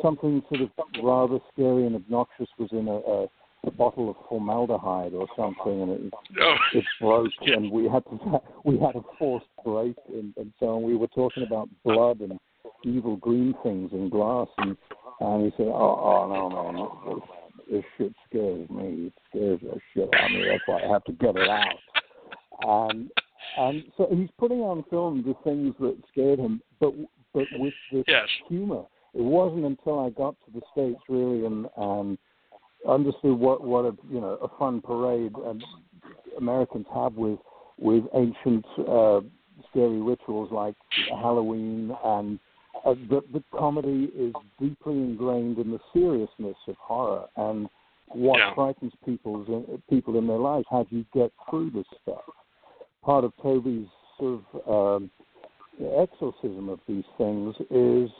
Speaker 4: something sort of rather scary and obnoxious was in a, a, a bottle of formaldehyde or something, and it
Speaker 3: Oh,
Speaker 4: it broke, and we had to *laughs* we had a forced break, and, and so on. we were talking about blood and evil green things in glass, and and he said, "Oh, oh no, man, this, this shit scares me. It scares the shit out of me. That's why I have to get it out." And and so he's putting on film the things that scared him, but but with this
Speaker 3: yes.
Speaker 4: humor. It wasn't until I got to the states really and and understood what what a you know a fun parade and Americans have with with ancient uh, scary rituals like Halloween and uh, the, the comedy is deeply ingrained in the seriousness of horror and what
Speaker 3: Yeah.
Speaker 4: frightens people's people in their lives. How do you get through this stuff? Part of Tobe's sort of um, exorcism of these things is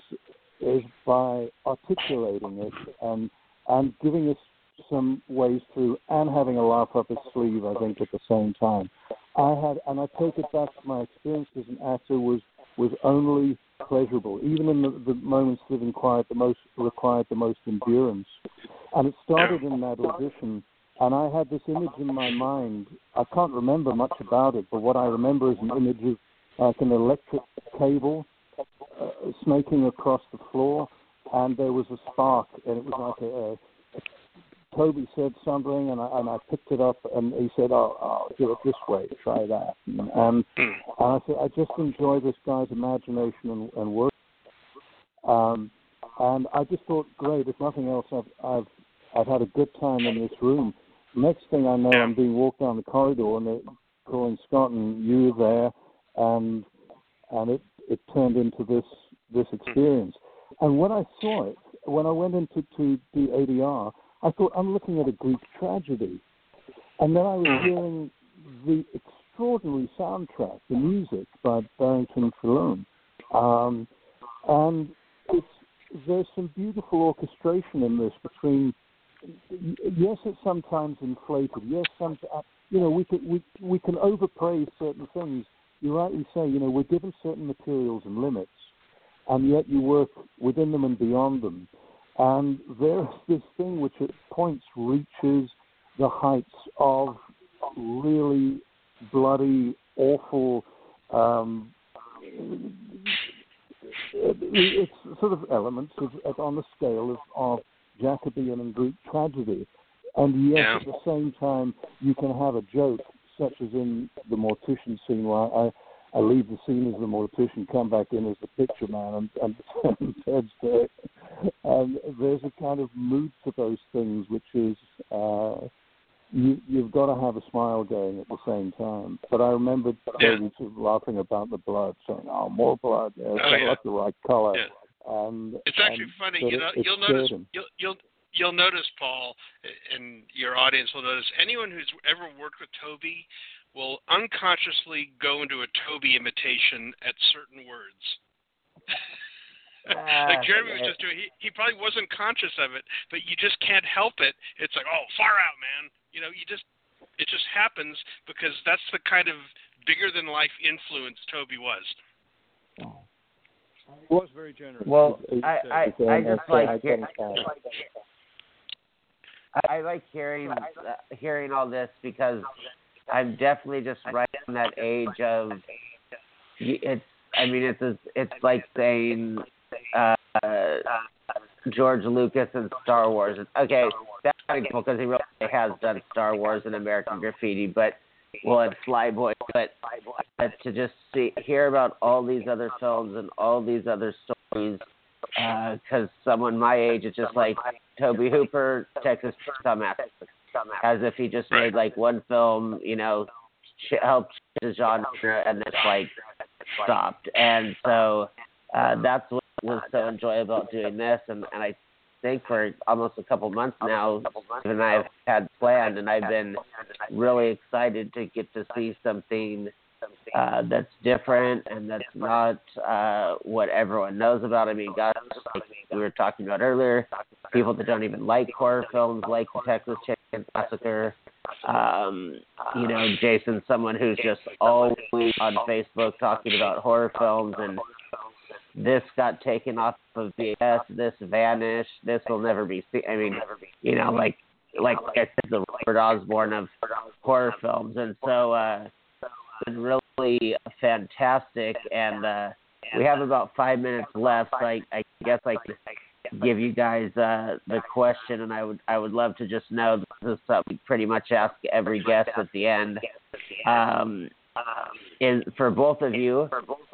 Speaker 4: is by articulating it and and giving us some ways through and having a laugh up his sleeve. I think at the same time. I had, and I take it back. To my experience as an actor was was only pleasurable, even in the, the moments that required the most required the most endurance. And it started in that audition, and I had this image in my mind. I can't remember much about it, but what I remember is an image of like an electric cable uh, snaking across the floor, and there was a spark, and it was like a, a Tobe said something, and I, and I picked it up, and he said, "Oh, oh do it this way, try that." And, and
Speaker 3: Mm.
Speaker 4: I said, "I just enjoy this guy's imagination and, and work." Um, and I just thought, great. If nothing else, I've I've I've had a good time in this room. Next thing I know,
Speaker 3: Yeah.
Speaker 4: I'm being walked down the corridor, and they're calling Scott, and you there, and and it it turned into this this experience. And when I saw it, when I went into to do ADR, I thought I'm looking at a Greek tragedy, and then I was
Speaker 3: Mhm.
Speaker 4: hearing the extraordinary soundtrack, the music by Barrington Trelone, um, and it's there's some beautiful orchestration in this between. Yes, it's sometimes inflated. Yes, some you know we can we we can overpraise certain things. You rightly say, you know, we're given certain materials and limits, and yet you work within them and beyond them. And there's this thing which at points reaches the heights of really bloody, awful. Um, it's sort of elements of, on the scale of, of Jacobean and Greek tragedy, and yet
Speaker 3: Yeah.
Speaker 4: at the same time you can have a joke, such as in the mortician scene where I, I leave the scene as the mortician, come back in as the picture man, and, and, Ted's *laughs* there. And there's a kind of mood to those things, which is uh, you, you've got to have a smile going at the same time. But I remember
Speaker 3: Yeah.
Speaker 4: Tobe sort of laughing about the blood, saying, "Oh, more blood! Yeah, it's
Speaker 3: Oh, yeah.
Speaker 4: like the right color."
Speaker 3: Yeah.
Speaker 4: And
Speaker 3: It's actually
Speaker 4: and-
Speaker 3: funny. You know, you'll notice you'll you'll you'll notice Paul, and your audience will notice anyone who's ever worked with Tobe will unconsciously go into a Tobe imitation at certain words. *laughs* like
Speaker 2: Ah,
Speaker 3: Jeremy was just doing, he, he probably wasn't conscious of it, but you just can't help it. It's like, oh, far out, man. You know, you just, it just happens because that's the kind of bigger than life influence Tobe was.
Speaker 4: He was very generous.
Speaker 2: Well,
Speaker 4: He- he
Speaker 2: I- I- I just like
Speaker 4: I
Speaker 2: hear-
Speaker 4: can tell.
Speaker 2: I like hearing uh, hearing all this because I'm definitely just right in that age of it's. I mean, it's a, it's like saying uh, George Lucas and Star Wars. Okay, that's example because he really has done Star Wars and American Graffiti, but well, and Flyboy. But uh, to just see hear about all these other films and all these other stories because someone my age is just like Tobe Hooper, Texas Chainsaw Massacre, as if he just
Speaker 3: Right.
Speaker 2: made like one film, you know, ch- helped the genre and then like stopped. And so uh, that's what was so enjoyable about doing this. And, and I think for almost a couple months now, Steve and I have had planned, and I've been really excited to get to see something uh, that's different and that's not uh, what everyone knows about. I mean, guys, like we were talking about earlier, people that don't even like horror films, like the Texas Chainsaw Massacre. Um, you know, Jason, someone who's just always on Facebook talking about horror films, and this got taken off of VHS. This vanished. This will never be seen. I mean, you know, like like I said, the Robert Osborne of horror films, and so. uh been really fantastic and uh we have about five minutes left so I, I guess I could give you guys uh the question and I would I would love to just know this is something we pretty much ask every guest at the end. Um is for both of you,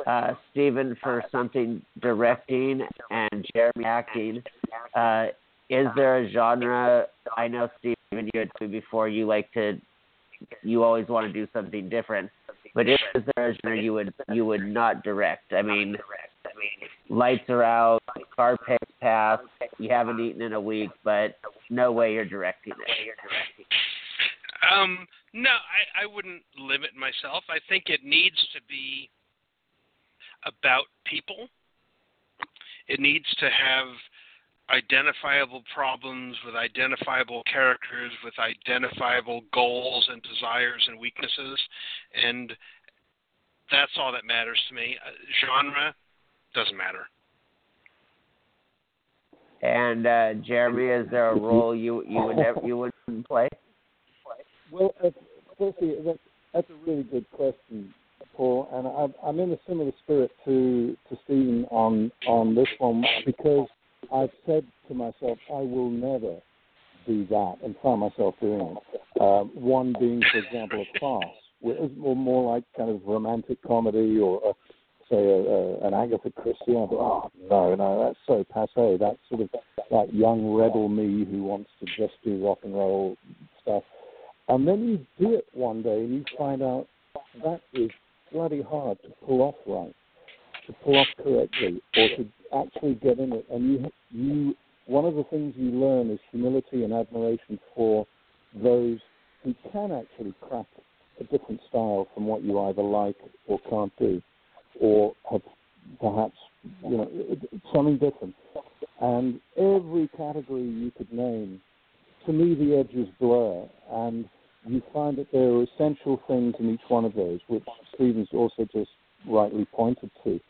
Speaker 2: uh Stephen for something directing and Jeremy acting. Uh is there a genre I know Stephen you had said before you like to you always want to do something different. But is there a genre you would you would not direct? I mean, lights are out, car pays pass, you haven't eaten in a week, but no way you're directing it.
Speaker 3: Um, no, I, I wouldn't limit myself. I think it needs to be about people. It needs to have identifiable problems with identifiable characters, with identifiable goals and desires and weaknesses, and that's all that matters to me. Uh, genre doesn't matter.
Speaker 2: And uh, Jeremy, is there a role you you would never you wouldn't play?
Speaker 4: Well, uh, firstly, that's, that's a really good question, Paul, and I'm, I'm in a similar spirit to to Stephen on on this one because I've said to myself, I will never do that, and find myself doing it. Um, one being, for example, a class, which more, more like kind of romantic comedy or a, say a, a, an Agatha Christie. I thought, oh no, no, that's so passe. That's sort of that young rebel me who wants to just do rock and roll stuff. And then you do it one day and you find out that is bloody hard to pull off right, to pull off correctly, or to actually get in it. And you, you, one of the things you learn is humility and admiration for those who can actually craft a different style from what you either like or can't do, or have perhaps you know something different. And every category you could name, to me the edges blur, and you find that there are essential things in each one of those, which Stevens also just rightly pointed to.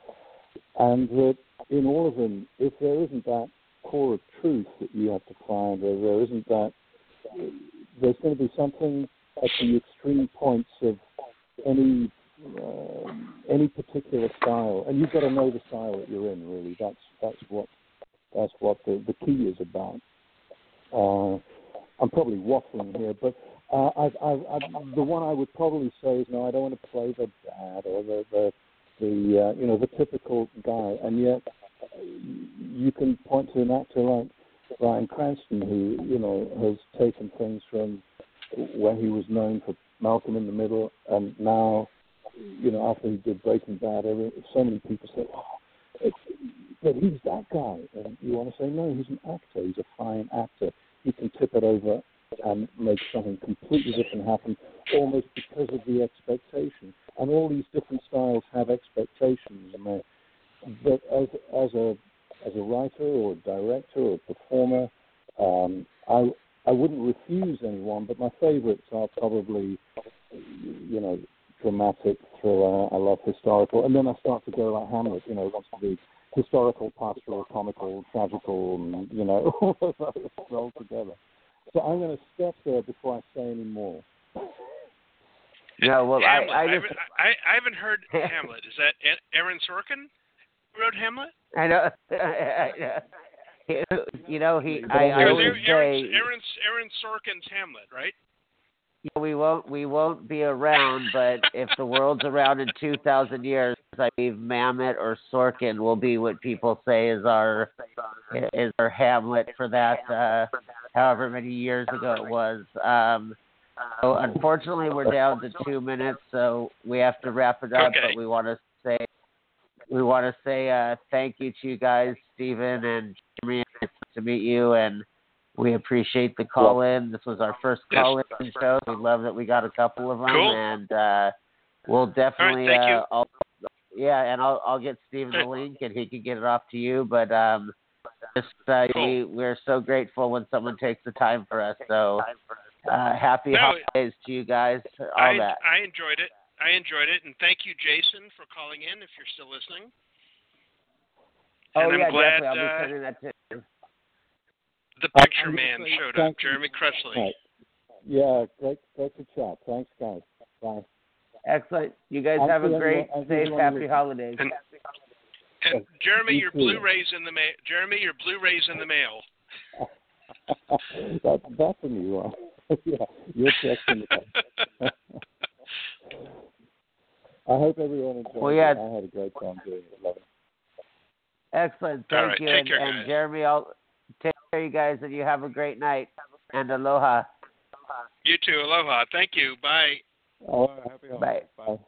Speaker 4: And that in all of them, if there isn't that core of truth that you have to find, or there isn't that, there's going to be something at the extreme points of any uh, any particular style, and you've got to know the style that you're in. Really, that's that's what that's what the the key is about. Uh, I'm probably waffling here, but uh, I, I, I, the one I would probably say is no, I don't want to play the dad or the the, the uh, you know the typical guy, and yet you can point to an actor like Bryan Cranston who you know has taken things from where he was known for Malcolm in the Middle, and now you know after he did Breaking Bad, every, so many people say, oh, it's, but he's that guy, and you want to say no, he's an actor, he's a fine actor. He can tip it over and make something completely different happen, almost because of the expectation. And all these different styles have expectations, but as as a as a writer or a director or a performer, um, I I wouldn't refuse anyone, but my favourites are probably, you know, dramatic, thriller. I love historical, and then I start to go like Hamlet. You know, wants to be historical, pastoral, comical, tragical, and you know, *laughs* all of those rolled together. So I'm going to stop there before I say any more.
Speaker 2: Yeah, well,
Speaker 3: Hamlet.
Speaker 2: I, I,
Speaker 3: I, haven't, I, I haven't heard *laughs* Hamlet. Is that Aaron Sorkin who wrote Hamlet?
Speaker 2: I know. I *laughs* know. you know, he. I, I
Speaker 3: Aaron,
Speaker 2: would
Speaker 3: Aaron,
Speaker 2: say
Speaker 3: Aaron, Aaron Sorkin's Hamlet, right?
Speaker 2: We won't we won't be around, but if the world's around in two thousand years, I believe Mamet or Sorkin will be what people say is our is our Hamlet for that. Uh, however many years ago it was. Um, so unfortunately, we're down to two minutes, so we have to wrap it up.
Speaker 3: Okay.
Speaker 2: But we want to say we want to say uh, thank you to you guys, Stephen and Jimmy. It's nice to meet you, and we appreciate the call in. This was our first call in show. We love that we got a couple of them,
Speaker 3: Cool.
Speaker 2: and uh, we'll definitely.
Speaker 3: thank you.
Speaker 2: uh, I'll, yeah, and I'll I'll get Stephen the link, and he can get it off to you. But um, just uh,
Speaker 3: Cool.
Speaker 2: we we're so grateful when someone takes the time for us. So uh, happy
Speaker 3: No,
Speaker 2: holidays to you guys. All
Speaker 3: I,
Speaker 2: that.
Speaker 3: I enjoyed it. I enjoyed it, and thank you, Jason, for calling in. If you're still listening,
Speaker 2: Oh
Speaker 3: and I'm
Speaker 2: yeah,
Speaker 3: glad
Speaker 2: definitely. I'll
Speaker 3: uh,
Speaker 2: be sending that to. You.
Speaker 3: the
Speaker 4: Uh,
Speaker 3: picture
Speaker 4: I'm
Speaker 3: man showed up. Jeremy Crutchley.
Speaker 4: Right. Yeah, great, great to chat. Thanks, guys. Bye.
Speaker 2: Excellent. You guys
Speaker 4: I'll
Speaker 2: have a great,
Speaker 4: everyone- I'll
Speaker 2: safe,
Speaker 4: everyone
Speaker 2: happy
Speaker 4: later.
Speaker 2: holidays.
Speaker 3: And, and Jeremy, your
Speaker 4: too.
Speaker 3: Blu-rays in the mail. Jeremy, your Blu-rays in the mail. *laughs*
Speaker 4: that, that's a new one. *laughs* yeah, you're checking it. *laughs* I hope everyone enjoyed
Speaker 2: Well, yeah.
Speaker 4: it. I had a great time doing it. Love it.
Speaker 2: Excellent. Thank
Speaker 3: right,
Speaker 2: you.
Speaker 3: take
Speaker 2: and,
Speaker 3: care,
Speaker 2: and
Speaker 3: guys.
Speaker 2: Jeremy, I'll take care, you guys, and you have a great night. And aloha.
Speaker 3: You too. Aloha. Thank you. Bye.
Speaker 4: Oh, happy holidays. Bye.